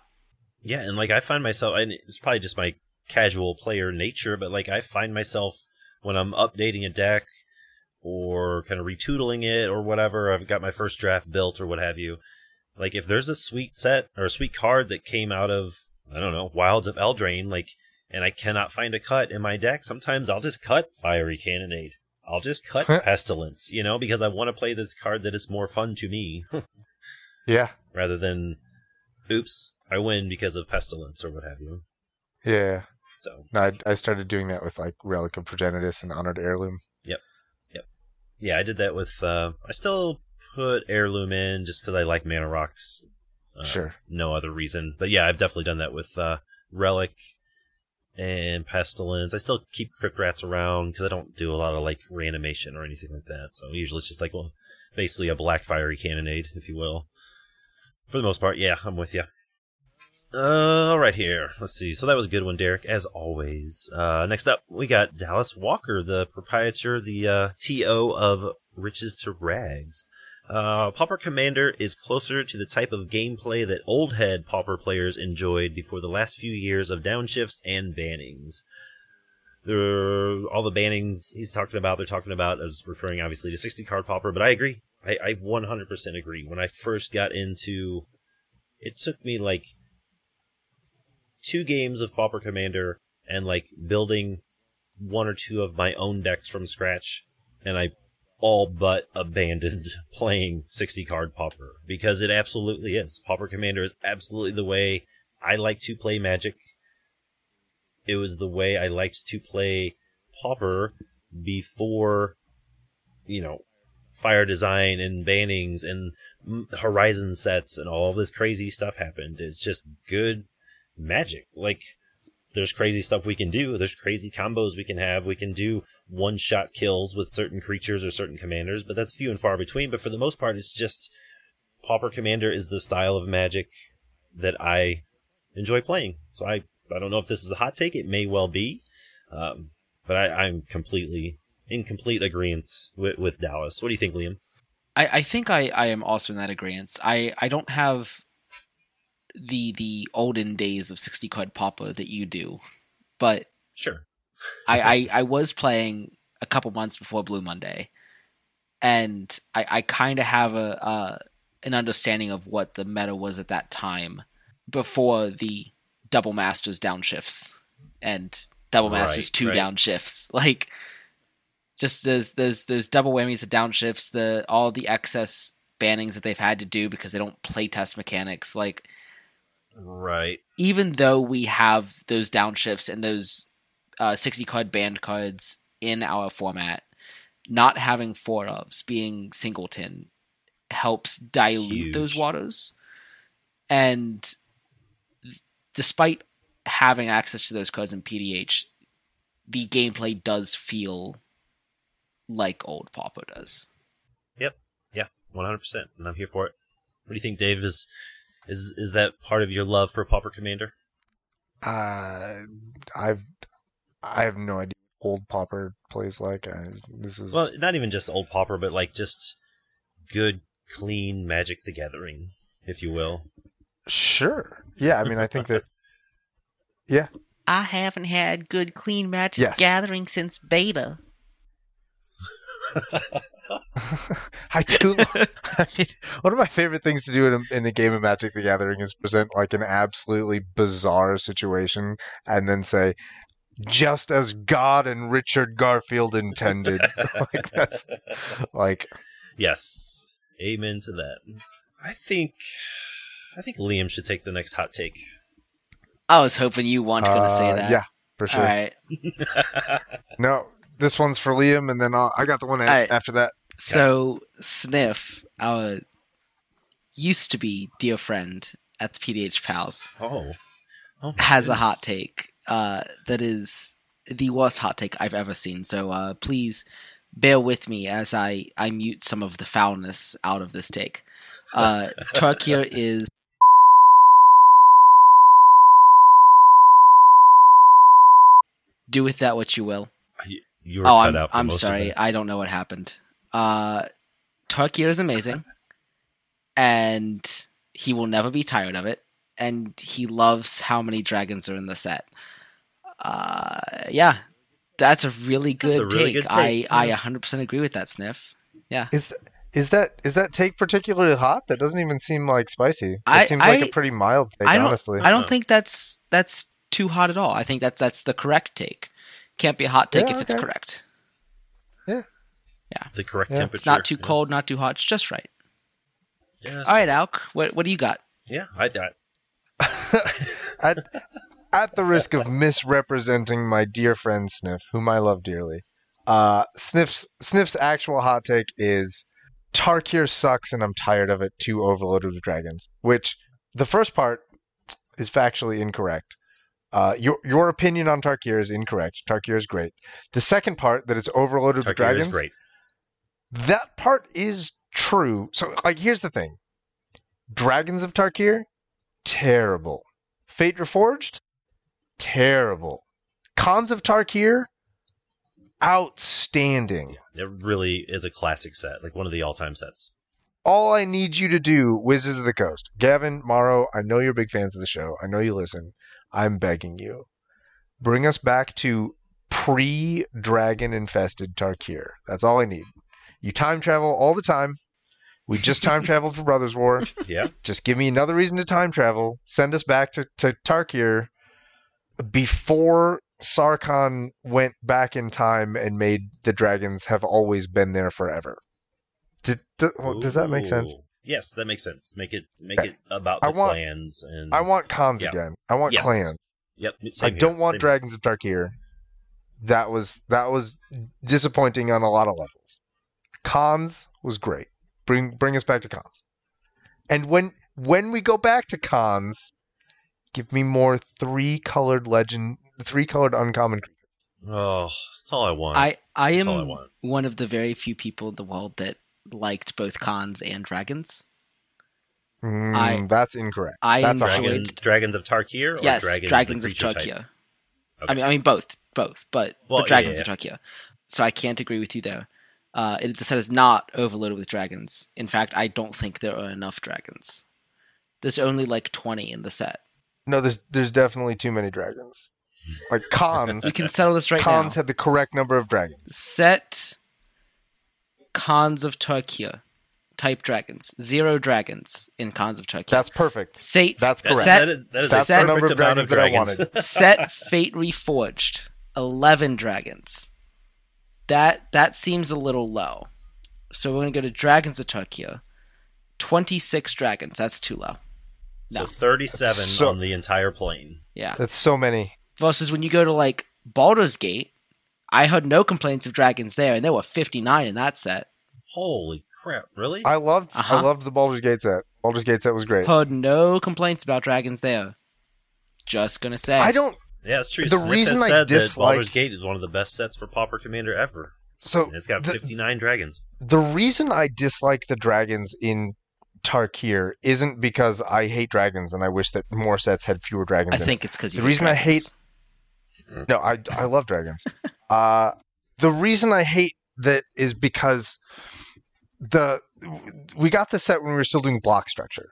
Yeah, and like I find myself, and it's probably just my casual player nature, but like I find myself when I'm updating a deck or kind of retootling it or whatever, I've got my first draft built or what have you. Like if there's a sweet set or a sweet card that came out of I don't know Wilds of Eldraine, like, and I cannot find a cut in my deck, sometimes I'll just cut Fiery Cannonade. I'll just cut Pestilence, you know, because I want to play this card that is more fun to me Yeah, rather than, oops, I win because of Pestilence or what have you. yeah. So No, I, I started doing that with like Relic of Progenitus and Honored Heirloom. Yeah, I did that with. Uh, I still put heirloom in just because I like mana rocks. Uh, Sure. No other reason, but yeah, I've definitely done that with uh, relic and pestilence. I still keep crypt rats around because I don't do a lot of like reanimation or anything like that. So usually it's just like well, basically a black fiery cannonade, if you will. For the most part, yeah, I'm with you. Uh, all right, here. Let's see. So that was a good one, Derek, as always. Uh, next up, we got Dallas Walker, the proprietor, the uh, TO of Riches to Rags. Uh, Pauper Commander is closer to the type of gameplay that old head Pauper players enjoyed before the last few years of downshifts and bannings. There, all the bannings he's talking about, they're talking about I was referring obviously to 60 card Pauper, but I agree. I, I 100% agree. When I first got into, it took me like two games of Pauper Commander and like building one or two of my own decks from scratch, and I all but abandoned playing 60 card Pauper because it absolutely is. Pauper Commander is absolutely the way I like to play Magic. It was the way I liked to play Pauper before, you know, fire design and bannings and horizon sets and all this crazy stuff happened. It's just good magic. Like, there's crazy stuff we can do. There's crazy combos we can have. We can do one shot kills with certain creatures or certain commanders, but that's few and far between. But for the most part, it's just Pauper Commander is the style of magic that I enjoy playing. So I, I don't know if this is a hot take. It may well be. Um, but I, I'm completely in complete agreement with, with Dallas. What do you think, Liam? I, I think I, I am also in that agreement. I, I don't have the the olden days of 60 card Pauper that you do, but Sure. I, I, I was playing a couple months before Blue Monday, and I, I kind of have a uh, an understanding of what the meta was at that time before the double masters downshifts and double masters Right, two right. downshifts. Like just those those those double whammies of downshifts, the all the excess bannings that they've had to do because they don't play test mechanics. Like Right. even though we have those downshifts and those uh, 60 card band cards in our format, not having four ofs, being singleton, helps dilute those Huge. waters. And despite having access to those cards in PDH, the gameplay does feel like old Pauper does. Yep. Yeah, one hundred percent, and I'm here for it. What do you think, Dave? Is is is that part of your love for Pauper Commander? Uh, I've I have no idea what old Pauper plays like. I, this is Well, not even just old Pauper, but like just good, clean Magic the Gathering, if you will. sure. Yeah, I mean, I think that. Yeah, I haven't had good clean Magic Yes. Gathering since beta. I do. I mean, one of my favorite things to do in a, in a game of Magic: The Gathering is present like an absolutely bizarre situation, and then say, "Just as God and Richard Garfield intended." like that's like yes, amen to that. I think, I think Liam should take the next hot take. I was hoping you weren't going to say uh, that. Yeah, for sure. All right. No, this one's for Liam, and then I'll, I got the one a- All right. after that. So Sniff, our used to be dear friend at the PDH Pals, oh, oh my has a hot take uh, that is the worst hot take I've ever seen. So uh, please bear with me as I, I mute some of the foulness out of this take. Uh, Tarkir is do with that what you will. You, you were Oh, cut I'm, out for I'm most of sorry. it. I don't know what happened. Uh, Tarkir is amazing, and he will never be tired of it. And he loves how many dragons are in the set. Uh, yeah, that's a really good a really take. good take, I yeah. I 100% agree with that, Sniff. Yeah. Is th- is that is that take particularly hot? That doesn't even seem like spicy. It I- seems like I- a pretty mild take, I honestly. I don't think that's that's too hot at all. I think that's that's the correct take. Can't be a hot take Yeah, if it's okay. Yeah. the correct Yeah. temperature. It's not too yeah. cold, not too hot. It's just right. Yeah, All right, true. Alk. What what do you got? Yeah, I, got. at, at the risk of misrepresenting my dear friend Sniff, whom I love dearly, uh, Sniff's Sniff's actual hot take is Tarkir sucks and I'm tired of it. Too overloaded with dragons. Which the first part is factually incorrect. Uh, your your opinion on Tarkir is incorrect. Tarkir is great. The second part that it's overloaded with Tarkir dragons. is great. That part is true. So, like, here's the thing: Dragons of Tarkir, terrible. Fate Reforged, terrible. Khans of Tarkir, outstanding. It really is a classic set, like one of the all-time sets. All I need you to do, Wizards of the Coast, Gavin, Maro, I know you're big fans of the show. I know you listen. I'm begging you, bring us back to pre-dragon infested Tarkir. That's all I need. You time travel all the time. We just time traveled for Brothers War. Yeah, just give me another reason to time travel. Send us back to, to Tarkir before Sarkhan went back in time and made the dragons have always been there forever. Did, d- well, does that make sense? Ooh. Yes, that makes sense. Make it make Okay. it about the I want- clans and I want Khans Yeah. again. I want Yes. clans. Yep. I here, don't want same here. dragons of Tarkir. That was that was disappointing on a lot of levels. Khans was great. Bring bring us back to Khans. And when when we go back to Khans, give me more three colored legend, three colored uncommon. Oh, that's all I want. I I That's am I one of the very few people in the world that liked both Khans and dragons. Mm, I- that's incorrect. I That's enjoyed- Dragon, dragons of Tarkir or yes, dragons, dragons, of creature type? Turkey. I mean, I mean both, both, but, Well, but dragons yeah, of Turkey. So I can't agree with you there. Uh, it, the set is not overloaded with dragons. In fact, I don't think there are enough dragons. There's only like twenty in the set. No, there's there's definitely too many dragons. Like Khans, We can settle this right Khans now. had the correct number of dragons. Set Khans of Turkey. Type dragons. Zero dragons in Khans of Turkey. That's perfect. Set, That's That's- correct. Set, that is, that is That's a the perfect number of amount of dragons that I dragons. set Fate Reforged. Eleven dragons. That that seems a little low. So we're gonna go to Dragons of Turkey. Twenty six dragons. That's too low. so No. 37 So- on the entire plane. Yeah. That's so many. Versus when you go to like Baldur's Gate, I heard no complaints of dragons there, and there were fifty nine in that set. Holy crap! Really? I loved Uh-huh. I loved the Baldur's Gate set. Baldur's Gate set was great. Heard no complaints about dragons there. Just gonna say. I don't. Yeah, it's true. The Sniff reason has I said that dislike- Baldur's Gate is one of the best sets for Pauper Commander ever. So And it's got the- 59 dragons. the reason I dislike the dragons in Tarkir isn't because I hate dragons and I wish that more sets had fewer dragons. I in think it's because The reason I hate- it. No, I I love dragons. uh, the reason I hate that is because the we got this set when we were still doing block structure,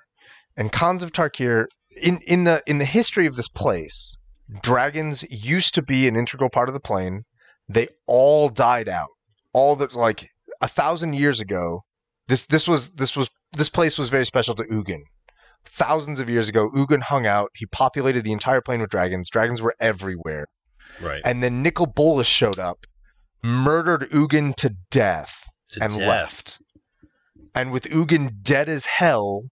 and Khans of Tarkir in in the in the history of this place, dragons used to be an integral part of the plane. They all died out. All that like a thousand years ago. This this was this was this place was very special to Ugin. Thousands of years ago, Ugin hung out. He populated the entire plane with dragons. Dragons were everywhere. Right. And then Nicol Bolas showed up, murdered Ugin to death, to and death. left. And with Ugin dead as hell,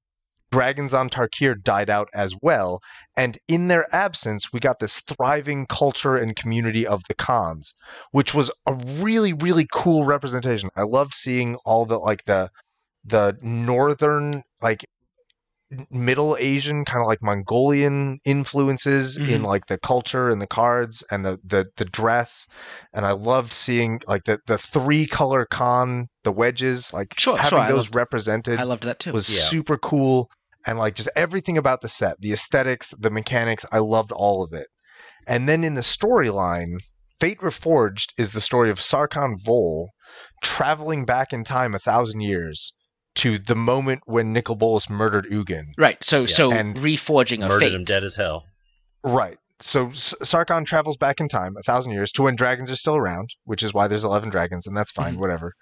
dragons on Tarkir died out as well. And in their absence, we got this thriving culture and community of the Khans, which was a really, really cool representation. I loved seeing all the like the the northern like Middle Asian kind of like Mongolian influences in Mhm. like the culture and the cards and the, the the dress and I loved seeing like the the three color khan the wedges like Sure, having sure, I those loved- represented I loved that too. was Yeah. super cool and like just everything about the set the aesthetics the mechanics i loved all of it and then in the storyline fate reforged is the story of sarkhan vol traveling back in time a thousand years to the moment when Nicol Bolas murdered Ugin. right. So Yeah, so and reforging of Murdered fate. him dead as hell. Right. So S- Sarkhan travels back in time a thousand years to when dragons are still around, which is why there's eleven dragons, and that's fine, Mhm. whatever.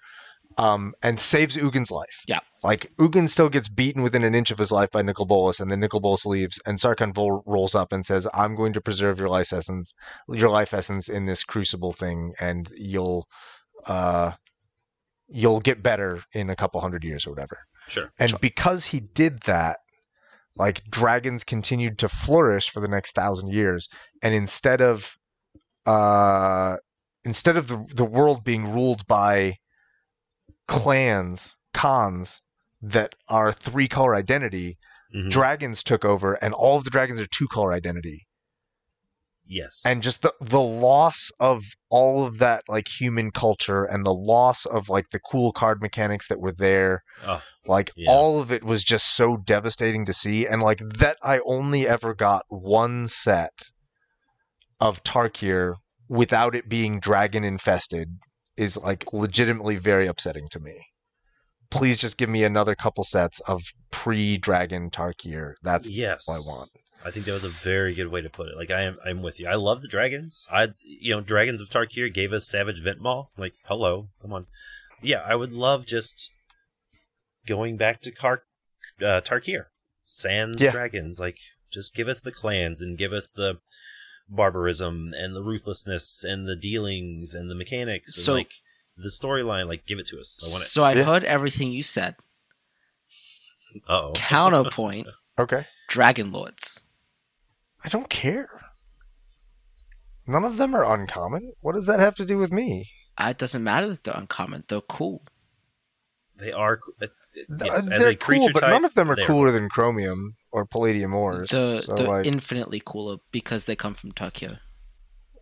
Um, and saves Ugin's life. Yeah. Like Ugin still gets beaten within an inch of his life by Nicol Bolas, and then Nicol Bolas leaves, and Sarkhan Vol rolls up and says, "I'm going to preserve your life essence, your life essence in this crucible thing, and you'll, uh, you'll get better in a couple hundred years or whatever." Sure. And because he did that, like dragons continued to flourish for the next thousand years. And instead of uh instead of the the world being ruled by clans, khans that are three color identity, Mhm. dragons took over and all of the dragons are two color identity. Yes. And just the the loss of all of that like human culture and the loss of like the cool card mechanics that were there oh, like Yeah. all of it was just so devastating to see, and like that I only ever got one set of Tarkir without it being dragon infested is like legitimately very upsetting to me. Please just give me another couple sets of pre-dragon Tarkir. That's yes. all I want. I think that was a very good way to put it. Like I am, I'm with you. I love the dragons. I, you know, Dragons of Tarkir gave us Savage Ventmaw. Like, hello, come on. Yeah, I would love just going back to Car- uh, Tarkir, Sans Yeah. dragons. Like, just give us the clans and give us the barbarism and the ruthlessness and the dealings and the mechanics and So- like the storyline. Like, give it to us. I want it. So I Yeah. heard everything you said. Oh, Counterpoint: Okay. Dragon Lords. I don't care. None of them are uncommon. What does that have to do with me? Uh, It doesn't matter that they're uncommon. They're cool. they are. Uh, yes, Uh, as they're a creature cool, but type, none of them are they're- cooler than Chromium or Palladia-Mors. They're, so they're like, infinitely cooler because they come from Tokyo.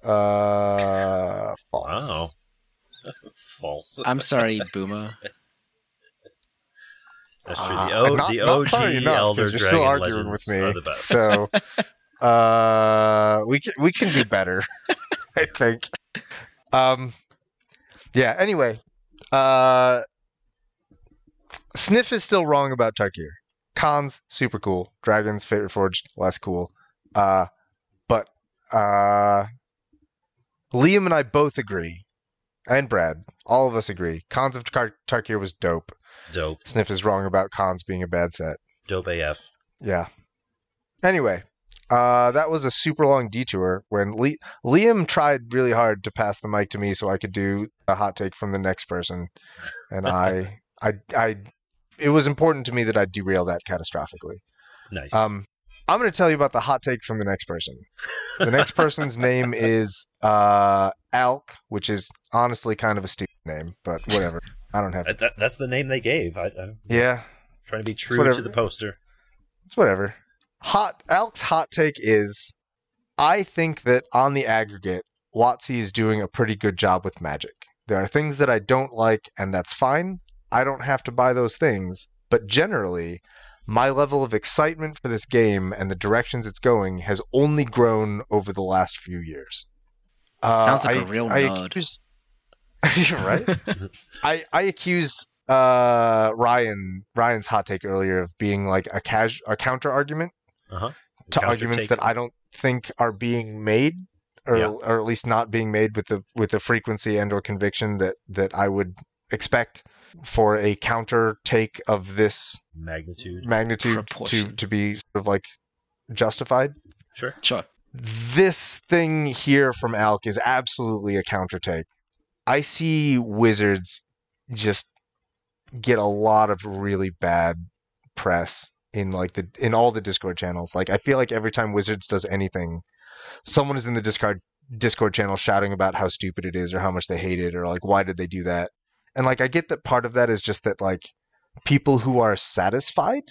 uh, false. Wow. False. I'm sorry, Boomer. That's true. Ah, The, o- not- the not OG sorry enough, 'cause Elder you're Dragon still arguing legends with me. are the best. So, uh, we can we can do better, I think. Um, yeah. Anyway, uh, Sniff is still wrong about Tarkir. Khans super cool. Dragons Fate Forged less cool. Uh, but uh, Liam and I both agree, and Brad, all of us agree. Khans of Tar- Tarkir was dope. Dope. Sniff is wrong about Khans being a bad set. Dope AF. Yeah. Anyway, uh, that was a super long detour when Le- Liam tried really hard to pass the mic to me so I could do a hot take from the next person, and I, I, I, it was important to me that I derail that catastrophically. Nice. Um, I'm going to tell you about the hot take from the next person. The next person's name is uh, Alk, which is honestly kind of a stupid name, but whatever. I don't have. That- that- that's the name they gave. I, Yeah, trying to be true to the poster. It's whatever. Hot Alex's hot take is I think that on the aggregate, WotC is doing a pretty good job with Magic. There are things that I don't like, and that's fine. I don't have to buy those things. But generally, my level of excitement for this game and the directions it's going has only grown over the last few years. Sounds like a a real I nerd. accused- right? I I accused uh, Ryan Ryan's hot take earlier of being like a casu- a counter argument Uh-huh. to arguments that I don't think are being made, or Yeah. or at least not being made with the with the frequency and or conviction that that I would expect for a counter take of this magnitude. magnitude to to be sort of like justified. Sure. Sure. This thing here from Alk is absolutely a counter take. I see Wizards just get a lot of really bad press in like the in all the Discord channels. Like I feel like every time Wizards does anything, someone is in the Discord Discord channel shouting about how stupid it is or how much they hate it or like why did they do that? And like I get that part of that is just that like people who are satisfied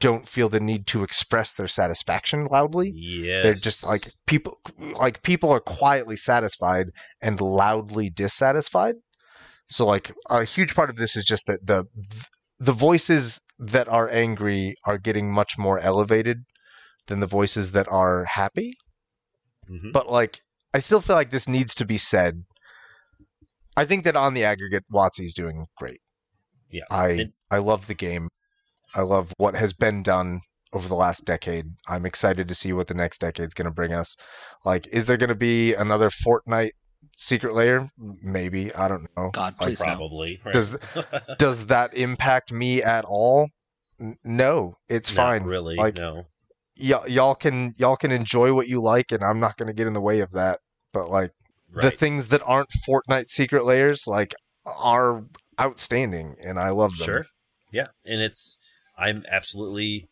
don't feel the need to express their satisfaction loudly. Yes. They're just like people like people are quietly satisfied and loudly dissatisfied. So like a huge part of this is just that the the voices that are angry are getting much more elevated than the voices that are happy. Mhm. But like I still feel like this needs to be said. I think that on the aggregate, WotC's doing great. Yeah. I And- I love the game. I love what has been done over the last decade. I'm excited to see what the next decade's going to bring us. Like, is there going to be another Fortnite Secret Lair? Maybe. I don't know. God, please no. Probably. right? Does Does that impact me at all? N- No, it's Not fine. really. Like, no. y- y'all can y'all can enjoy what you like, and I'm not going to get in the way of that. But like the things that aren't Fortnite Secret Lairs, like, are outstanding, and I love them. Sure. Yeah, and it's I'm absolutely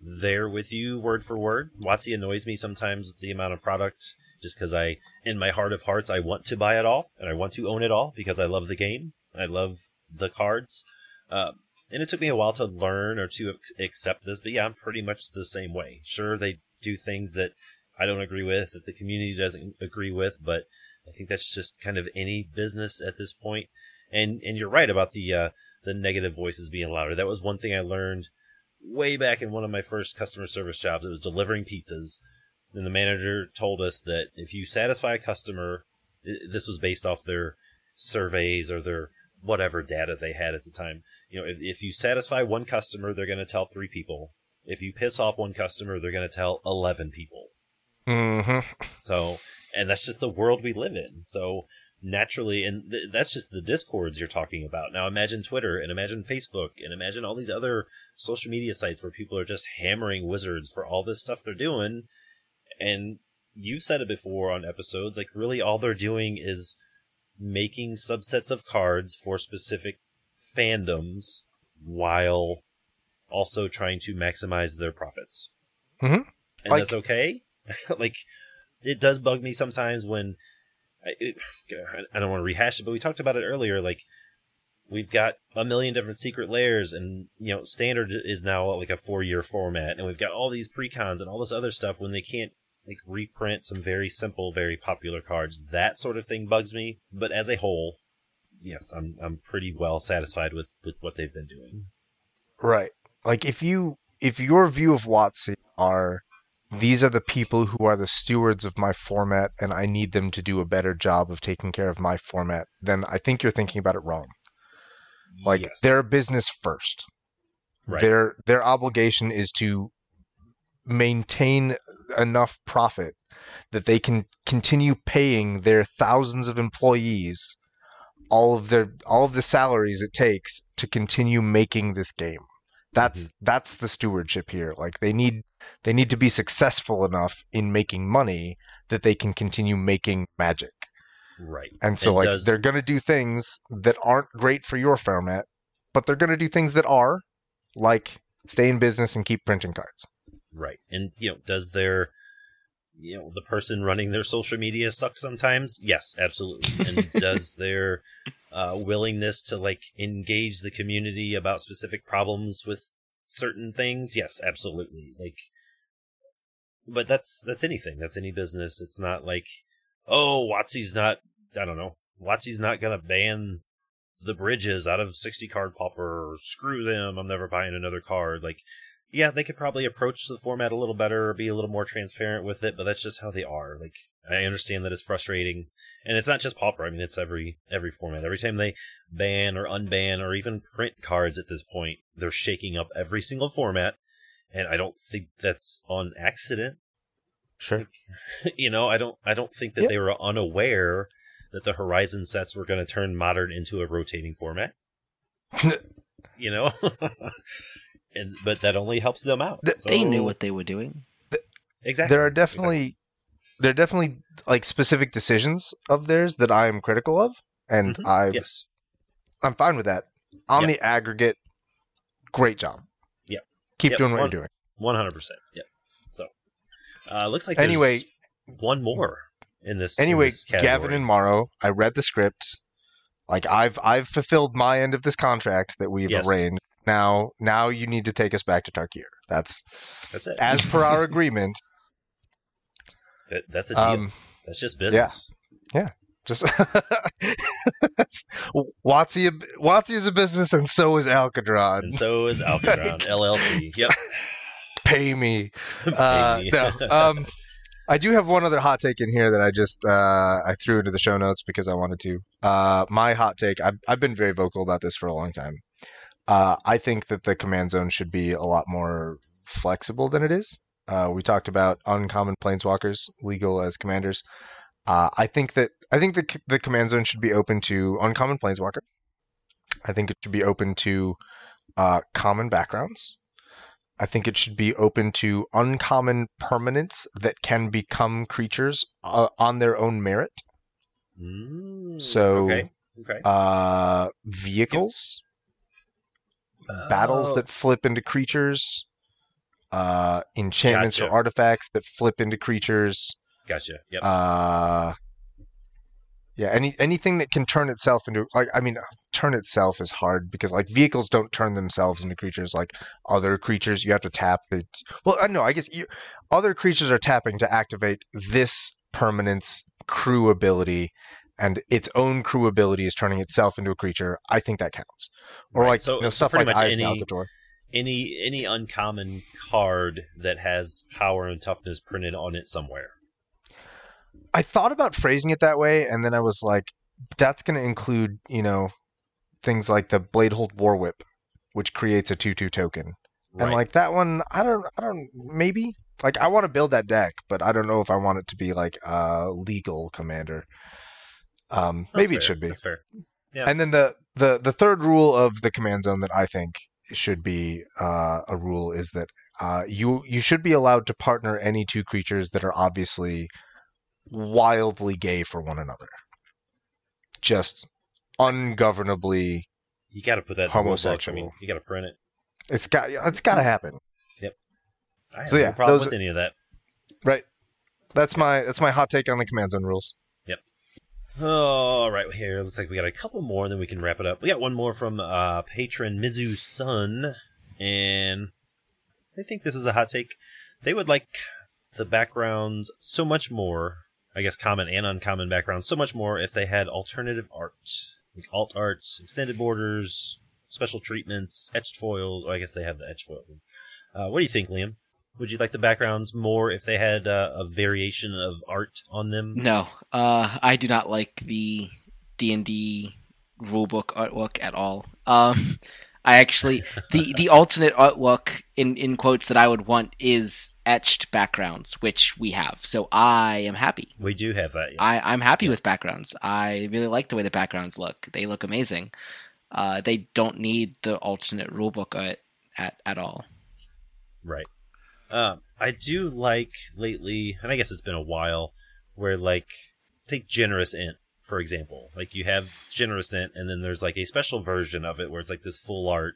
there with you word for word. WotC annoys me sometimes with the amount of product just because I, in my heart of hearts, I want to buy it all and I want to own it all because I love the game. I love the cards. Um, and it took me a while to learn or to accept this, but yeah, I'm pretty much the same way. Sure, they do things that I don't agree with, that the community doesn't agree with, but I think that's just kind of any business at this point. And and you're right about the uh, the negative voices being louder. That was one thing I learned way back in one of my first customer service jobs. It was delivering pizzas. And the manager told us that if you satisfy a customer, this was based off their surveys or their whatever data they had at the time. You know, if, if you satisfy one customer, they're going to tell three people. If you piss off one customer, they're going to tell 11 people. hmm So, and that's just the world we live in. So naturally, and th- that's just the discords you're talking about. Now imagine Twitter and imagine Facebook and imagine all these other social media sites where people are just hammering wizards for all this stuff they're doing. And you've said it before on episodes, like really all they're doing is making subsets of cards for specific fandoms while also trying to maximize their profits. Mhm. And Like- that's okay. like, it does bug me sometimes when I, it, I don't want to rehash it, but we talked about it earlier. Like, we've got a million different Secret Lairs, and you know, standard is now like a four-year format, and we've got all these precons and all this other stuff when they can't like reprint some very simple, very popular cards. That sort of thing bugs me. But as a whole, yes, I'm I'm pretty well satisfied with with what they've been doing. Right. Like if you if your view of WotC are these are the people who are the stewards of my format and I need them to do a better job of taking care of my format, then I think you're thinking about it wrong. Like Yes. they're business first. Right. Their their obligation is to maintain enough profit that they can continue paying their thousands of employees all of their all of the salaries it takes to continue making this game. That's mm-hmm. that's the stewardship here. Like they need they need to be successful enough in making money that they can continue making magic. right. And so like does- they're going to do things that aren't great for your format, but they're going to do things that are like stay in business and keep printing cards. Right. And, you know, does their, you know, the person running their social media suck sometimes? Yes, absolutely. And does their uh, willingness to, like, engage the community about specific problems with certain things? Yes, absolutely. Like, but that's that's anything. That's any business. It's not like, oh, WotC's not. I don't know. WotC's not gonna ban the bridges out of sixty card Pauper. Or screw them. I'm never buying another card. Like, yeah, they could probably approach the format a little better, or be a little more transparent with it. But that's just how they are. Like, I understand that it's frustrating, and it's not just pauper. I mean, it's every every format. Every time they ban or unban or even print cards at this point, they're shaking up every single format. And I don't think that's on accident Sure. you know, I don't I don't think that Yeah. they were unaware that the Horizon sets were going to turn modern into a rotating format. you know, and but that only helps them out. Th- They knew what they were doing. exactly. there are definitely there are definitely like specific decisions of theirs that I am critical of, and Mhm. I yes, I'm fine with that. On Yep. the aggregate, great job. Yep. Keep Yep, doing what one- you're doing. one hundred percent. Yep. So, uh, looks like Anyway- one more in this. in Anyway, this. Gavin and Maro, I read the script. Like I've I've fulfilled my end of this contract that we've Yes. arranged. Now now you need to take us back to Tarkir. That's that's it. as per our agreement. That- that's a deal. Um, that's just business. Yeah. Just WotC WotC is a business, and so is Alcadron. And so is Alcadron LLC. Yep. Pay me. Uh, Maybe. no. Um, I do have one other hot take in here that I just uh, I threw into the show notes because I wanted to. Uh, my hot take. I've I've been very vocal about this for a long time. Uh, I think that the command zone should be a lot more flexible than it is. Uh, we talked about uncommon planeswalkers legal as commanders. Uh, I think that I think the the command zone should be open to uncommon planeswalker. I think it should be open to uh, common backgrounds. I think it should be open to uncommon permanents that can become creatures uh, on their own merit. Mm, So- okay. Okay. Uh, vehicles, battles Oh, that flip into creatures, uh, enchantments Gotcha. or artifacts that flip into creatures. Gotcha. Yep. Uh, yeah, any anything that can turn itself into like I mean, turn itself is hard because like vehicles don't turn themselves into creatures like other creatures. You have to tap it. Well, I know. I guess you, other creatures are tapping to activate this permanence crew ability, and its own crew ability is turning itself into a creature. I think that counts. Or Right, like so- you know, so stuff like much Eye any- any any uncommon card that has power and toughness printed on it somewhere. I thought about phrasing it that way, and then I was like, that's going to include, you know, things like the Bladehold War Whip, which creates a two-two token, Right. and like that one, I don't, I don't, maybe. Like I want to build that deck, but I don't know if I want it to be like a legal commander. Um, maybe it should be. That's fair. yeah. And then the the the third rule of the command zone that I think should be uh, a rule is that uh, you you should be allowed to partner any two creatures that are obviously wildly gay for one another, just ungovernably. You got to put that the. I Homosexual. mean, you got to print it. It's got it's got to happen, Yep. I have So, no yeah, problem with any of that. right? That's my that's my hot take on the command zone rules. All right, here looks like we got a couple more, then we can wrap it up. We got one more from uh, patron Mizu Sun, and I think this is a hot take. They would like the backgrounds so much more, I guess common and uncommon backgrounds, so much more if they had alternative art, like alt art, extended borders, special treatments, etched foil. Oh, I guess they have the etched foil. Uh, what do you think, Liam? Would you like the backgrounds more if they had uh, a variation of art on them? No, uh, I do not like the D and D rulebook artwork at all. Um, I actually the the alternate artwork in in quotes that I would want is etched backgrounds, which we have. So I am happy. We do have that. Yeah. I I'm happy with backgrounds. I really like the way the backgrounds look. They look amazing. Uh, they don't need the alternate rulebook art at at all. Right. Um, I do like lately, and I guess it's been a while, where like take Generous Ent for example. Like you have Generous Ent, and then there's like a special version of it where it's like this full art,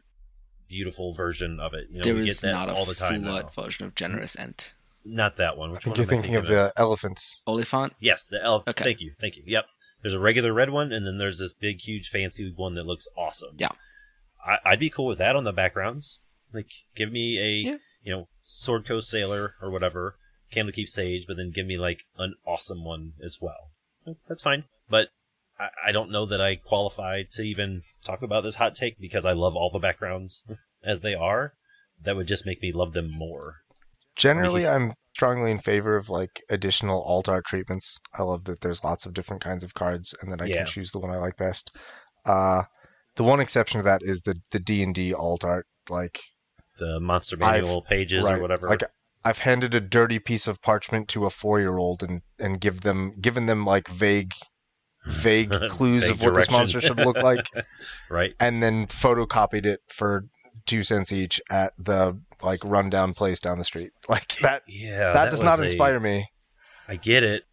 beautiful version of it. You know, there we get that not a all the time full art version of Generous Ent. Not that one. I Which think one you're am I thinking of the elephants. Oliphaunt. Yes, the elf. Okay. Thank you, thank you. Yep. There's a regular red one, and then there's this big, huge, fancy one that looks awesome. Yeah. I, I'd be cool with that on the backgrounds. Like, give me a Yeah. You know Sword Coast Sailor or whatever Candlekeep Sage, but then give me like an awesome one as well. That's fine, but I, I don't know that I qualify to even talk about this hot take because I love all the backgrounds as they are. That would just make me love them more. Generally, I'm strongly in favor of like additional alt art treatments. I love that there's lots of different kinds of cards, and that I Yeah. can choose the one I like best. Uh, the one exception to that is the the D and D alt art. Like, The monster I've- manual pages right, or whatever. Like, I've handed a dirty piece of parchment to a four year old and and give them given them like vague vague clues Vague of what this monster should look like, right? and then photocopied it for two cents each at the like rundown place down the street. Like that. Yeah, that, does not was a- inspire me. I get it.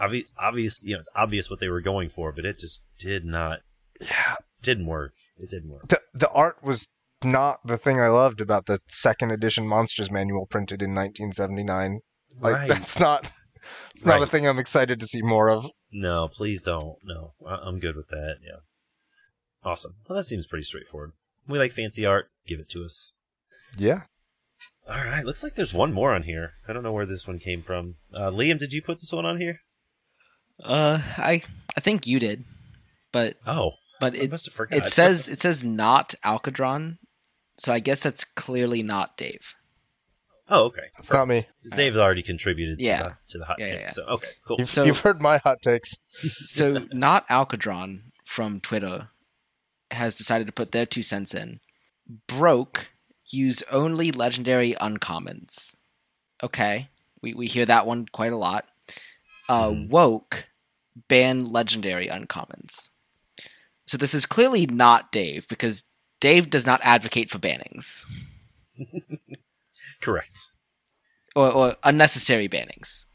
Obvi- obvious, you know, it's obvious what they were going for, but it just did not, Yeah, didn't work. It didn't work. the the art was not the thing I loved about the second edition Monsters Manual printed in 1979. Like right? that's not it's not a thing I'm excited to see more of. No, please don't. No, I- I'm good with that. Yeah. Awesome. Well, that seems pretty straightforward. We like fancy art. Give it to us. Yeah. All right. Looks like there's one more on here. I don't know where this one came from. Uh, Liam, did you put this one on here? Uh, I I think you did, but Oh, but I it must have forgot. it says it says not Alcadron, so I guess that's clearly not Dave. Oh, okay. It's not me. Dave's already contributed to, Yeah. the, to the hot Yeah, take. yeah, yeah. So, okay, cool. You've, So- you've heard my hot takes. So not Alcadron from Twitter has decided to put their two cents in. Broke use only legendary uncommons. Okay, we we hear that one quite a lot. Uh, Mhm. Woke ban legendary uncommons. So this is clearly not Dave because Dave does not advocate for bannings Correct. or, or unnecessary bannings.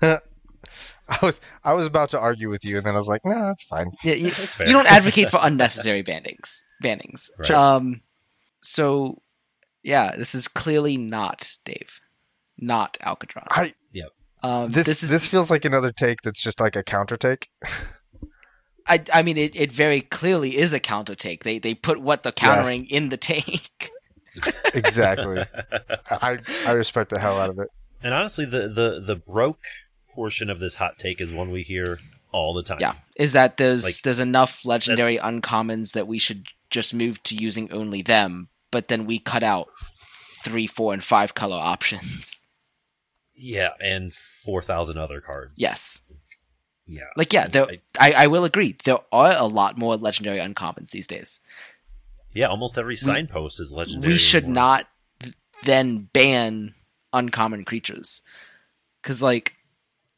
I was I was about to argue with you, and then I was like, no, that's fine. Yeah, you, That's fair. you don't advocate for unnecessary bannings. Bannings. Right. Um. So, yeah, this is clearly not Dave, not Alcadron. I Um, this this this, feels like another take that's just like a counter take. I, I mean, it, it very clearly is a counter take. They they put what they're countering in the take. exactly. I I respect the hell out of it. And honestly, the, the, the broke portion of this hot take is one we hear all the time. Yeah, is that there's Like- there's enough legendary uncommons that we should just move to using only them, but then we cut out three, four, and five color options. Yeah, and 4,000 other cards. Yes. Yeah. Like yeah, there, I- I, I will agree. There are a lot more legendary uncommons these days. yeah, almost every signpost is legendary. we should anymore. not then ban uncommon creatures, because like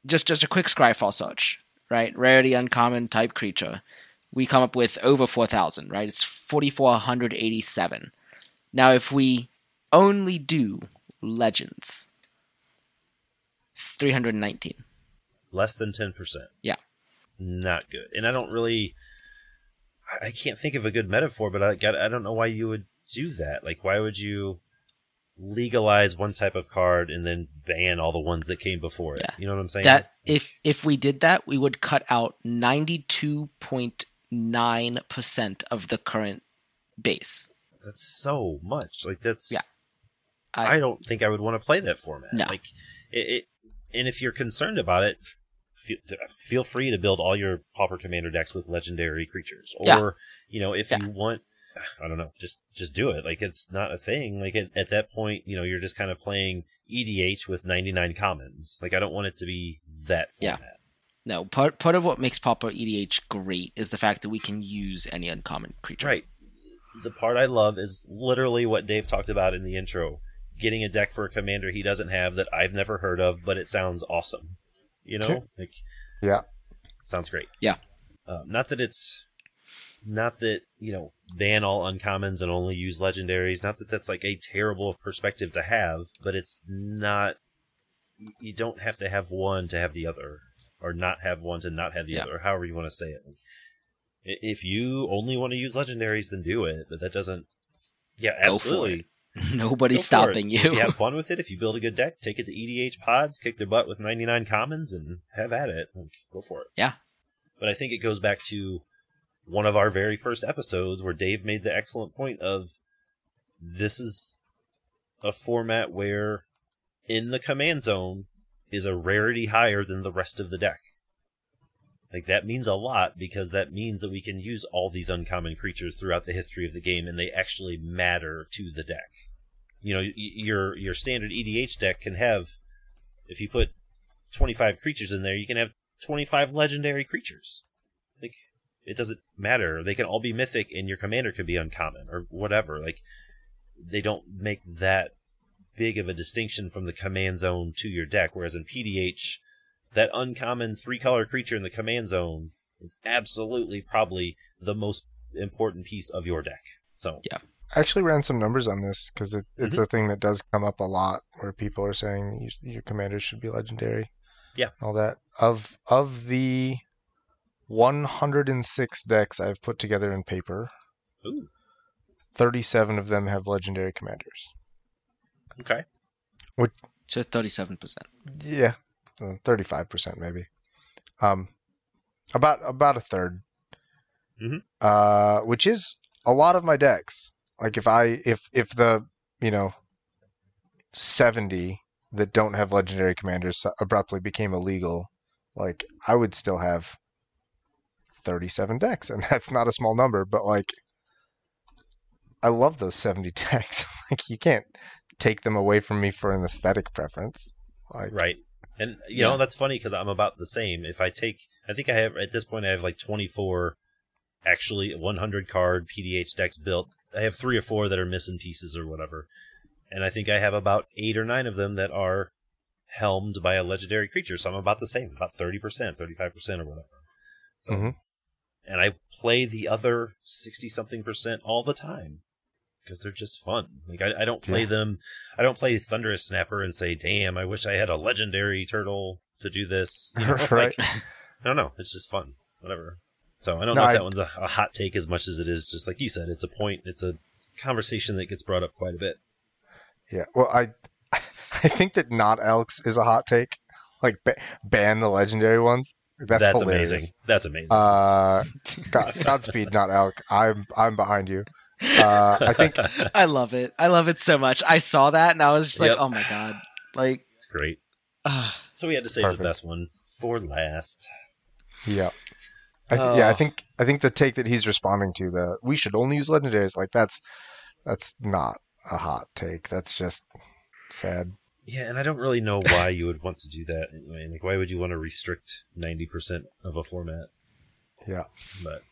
just just a quick scryfall search, right? Rarity uncommon type creature. We come up with over four thousand, right? It's forty four hundred eighty seven. Now, if we only do legends, three hundred nineteen. Less than 10%. Yeah. Not good. And I don't really. I- can't think of a good metaphor, but I got. I don't know why you would do that. Like, why would you legalize one type of card and then ban all the ones that came before it? Yeah. You know what I'm saying? That if if we did that, we would cut out ninety two point nine percent of the current base. that's so much. Like that's. Yeah. I, I- don't think I would want to play that format. No. Like it, it. And if you're concerned about it, feel, uh, feel free to build all your Pauper Commander decks with legendary creatures, or Yeah. you know, if Yeah. you want. I don't know. Just just do it. Like it's not a thing. Like at, at that point, you know, you're just kind of playing EDH with 99 commons. Like I don't want it to be that Yeah. format. No, part part of what makes Pauper EDH great is the fact that we can use any uncommon creature. Right. The part I love is literally what Dave talked about in the intro. Getting a deck for a commander he doesn't have that I've never heard of, but it sounds awesome. You know? Sure. Like Yeah. sounds great. Yeah. Uh, not that it's not that, you know, ban all uncommons and only use legendaries. Not that that's like a terrible perspective to have, but it's not you don't have to have one to have the other or not have one to not have the Yeah. other, or however you want to say it. I- If you only want to use legendaries, then do it. But that doesn't. Yeah, Go for absolutely. Nobody's stopping it. you. If you have fun with it, if you build a good deck, take it to EDH pods, kick their butt with 99 commons, and have at it. Like, go for it. Yeah. But I think it goes back to one of our very first episodes where Dave made the excellent point of this is a format where in the command zone is a rarity higher than the rest of the deck. Like that means a lot because that means that we can use all these uncommon creatures throughout the history of the game and they actually matter to the deck. You know, your your standard EDH deck can have if you put 25 creatures in there, you can have 25 legendary creatures. Like it doesn't matter. They can all be mythic and your commander could be uncommon or whatever. Like they don't make that big of a distinction from the command zone to your deck whereas in PDH that uncommon three color creature in the command zone is absolutely probably the most important piece of your deck. So Yeah. I actually ran some numbers on this because it, it's Mm-hmm. a thing that does come up a lot where people are saying you, your commanders should be legendary. Yeah. All that. Of of the 106 decks I've put together in paper, Ooh, 37 of them have legendary commanders. okay. So thirty-seven percent. Yeah, 35% maybe. Um, about about a 3rd Mhm. Uh, which is a lot of my decks. Like if I if if the you know 70 that don't have legendary commanders abruptly became illegal, like I would still have 37 decks, and that's not a small number. But like, I love those 70 decks. like you can't take them away from me for an aesthetic preference. Like, Right. And you Yeah. know that's funny because I'm about the same. If I take, I think I have at this point I have like 24, actually 100 card PDH decks built. I have three or four that are missing pieces or whatever, and I think I have about eight or nine of them that are helmed by a legendary creature. So I'm about the same, about 30 percent, 35 percent or whatever. Mhm. And I play the other 60 something percent all the time because they're just fun. Like I, I don't play Yeah. them. I don't play Thunderous Snapper and say, "Damn, I wish I had a legendary turtle to do this." You know, Right. Like, I don't know. It's just fun. Whatever. So I don't No, know if I- that one's a, a hot take as much as it is just like you said. It's a point. It's a conversation that gets brought up quite a bit. Yeah. Well, I I think that not Elks is a hot take. Like ba- ban the legendary ones. That's, hilarious. amazing. That's amazing. Uh, God, Godspeed, not Elk. I'm I'm behind you. Uh, I think I love it. I love it so much. I saw that and I was just like, oh my god. Like, it's great. uh, So we had to save Perfect. the best one for last. yeah. I th- Yeah, I Oh. think I think the take that he's responding to the we should only use legendaries like that's that's not a hot take. That's just sad. Yeah, and I don't really know why you would want to do that. Anyway. Like, why would you want to restrict ninety percent of a format? Yeah. But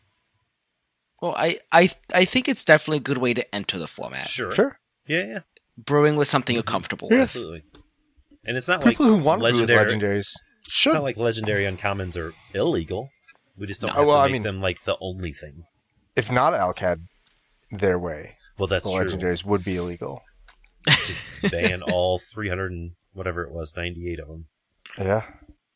well, I, I, I think it's definitely a good way to enter the format. sure, Sure. yeah, yeah, Brewing with something you're Mhm. comfortable Yeah. with. absolutely. And it's not like People who want to do legendary. legendaries It's should. not like legendary uncommons are illegal. We just don't No. have well, to I make mean- them like the only thing. if not Elk had their way, Well, that's the true. legendaries would be illegal. Just ban all three hundred and whatever it was, ninety-eight of them. Yeah.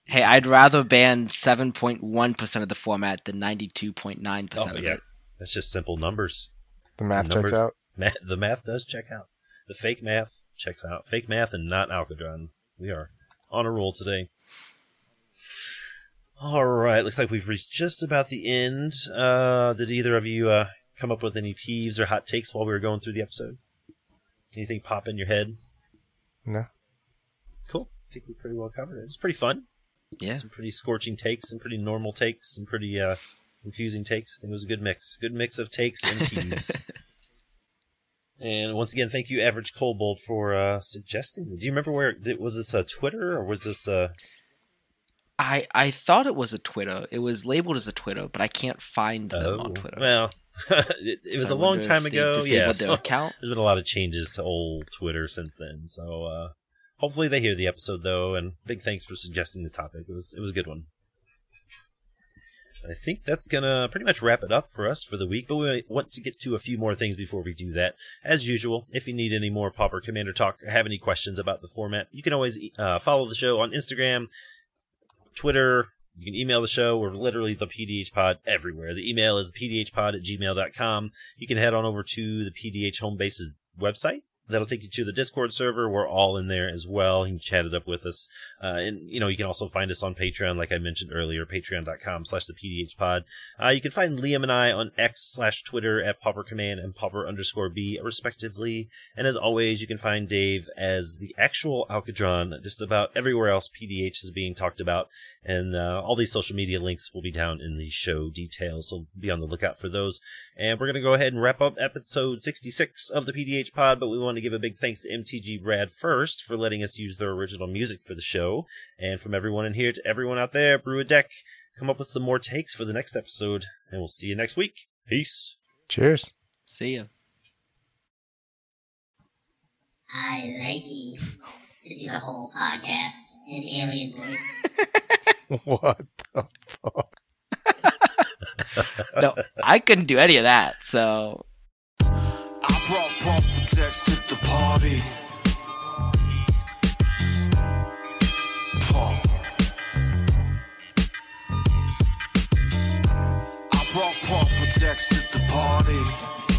Hey, I'd rather ban 7.1% of the format than 92.9% Oh, of yeah. it. That's just simple numbers. The math Numbers- checks out. Math, the math does check out. The fake math checks out. Fake math and not Alcadron. We are on a roll today. All right, looks like we've reached just about the end. Uh, did either of you uh, come up with any peeves or hot takes while we were going through the episode? Anything pop in your head? No. Cool. I think we pretty well covered it. It was pretty fun. Yeah. Some pretty scorching takes, some pretty normal takes, some pretty uh, confusing takes. It was a good mix. Good mix of takes and peeves. and once again, thank you, Average Coldbolt, for uh, suggesting. Do you remember where was this? Uh, Twitter or was this? Uh, I, I thought it was a Twitter. It was labeled as a Twitter, but I can't find them on Twitter. oh, Well, it, it was a long time ago. Yeah, their so account. there's been a lot of changes to old Twitter since then. So uh, hopefully they hear the episode though. And big thanks for suggesting the topic. It was it was a good one. I think that's gonna pretty much wrap it up for us for the week. But we want to get to a few more things before we do that. As usual, if you need any more Pauper Commander talk or have any questions about the format, you can always uh, follow the show on Instagram, Twitter. You can email the show. We're literally the PDH Pod everywhere. The email is pdhpod at gmail.com. You can head on over to the PDH Home Base's website That'll take you to the Discord server. We're all in there as well. You can chat it up with us. Uh, and, you know, you can also find us on Patreon, like I mentioned earlier, patreon.com slash the PDH pod. Uh, you can find Liam and I on X slash Twitter at Pauper Command and Pauper underscore B, respectively. And as always, you can find Dave as the actual Alcadron just about everywhere else PDH is being talked about. And uh, all these social media links will be down in the show details, so be on the lookout for those. And we're going to go ahead and wrap up episode 66 of the PDH pod, but we want to give a big thanks to MTG Brad first for letting us use their original music for the show. And from everyone in here to everyone out there, brew a deck, come up with some more takes for the next episode, and we'll see you next week. Peace. Cheers. See ya. I like you. To do the whole podcast in alien voice. what the fuck? No, I couldn't do any of that. So I brought Purple Text to the party. Pauper. I brought Purple Text to the party.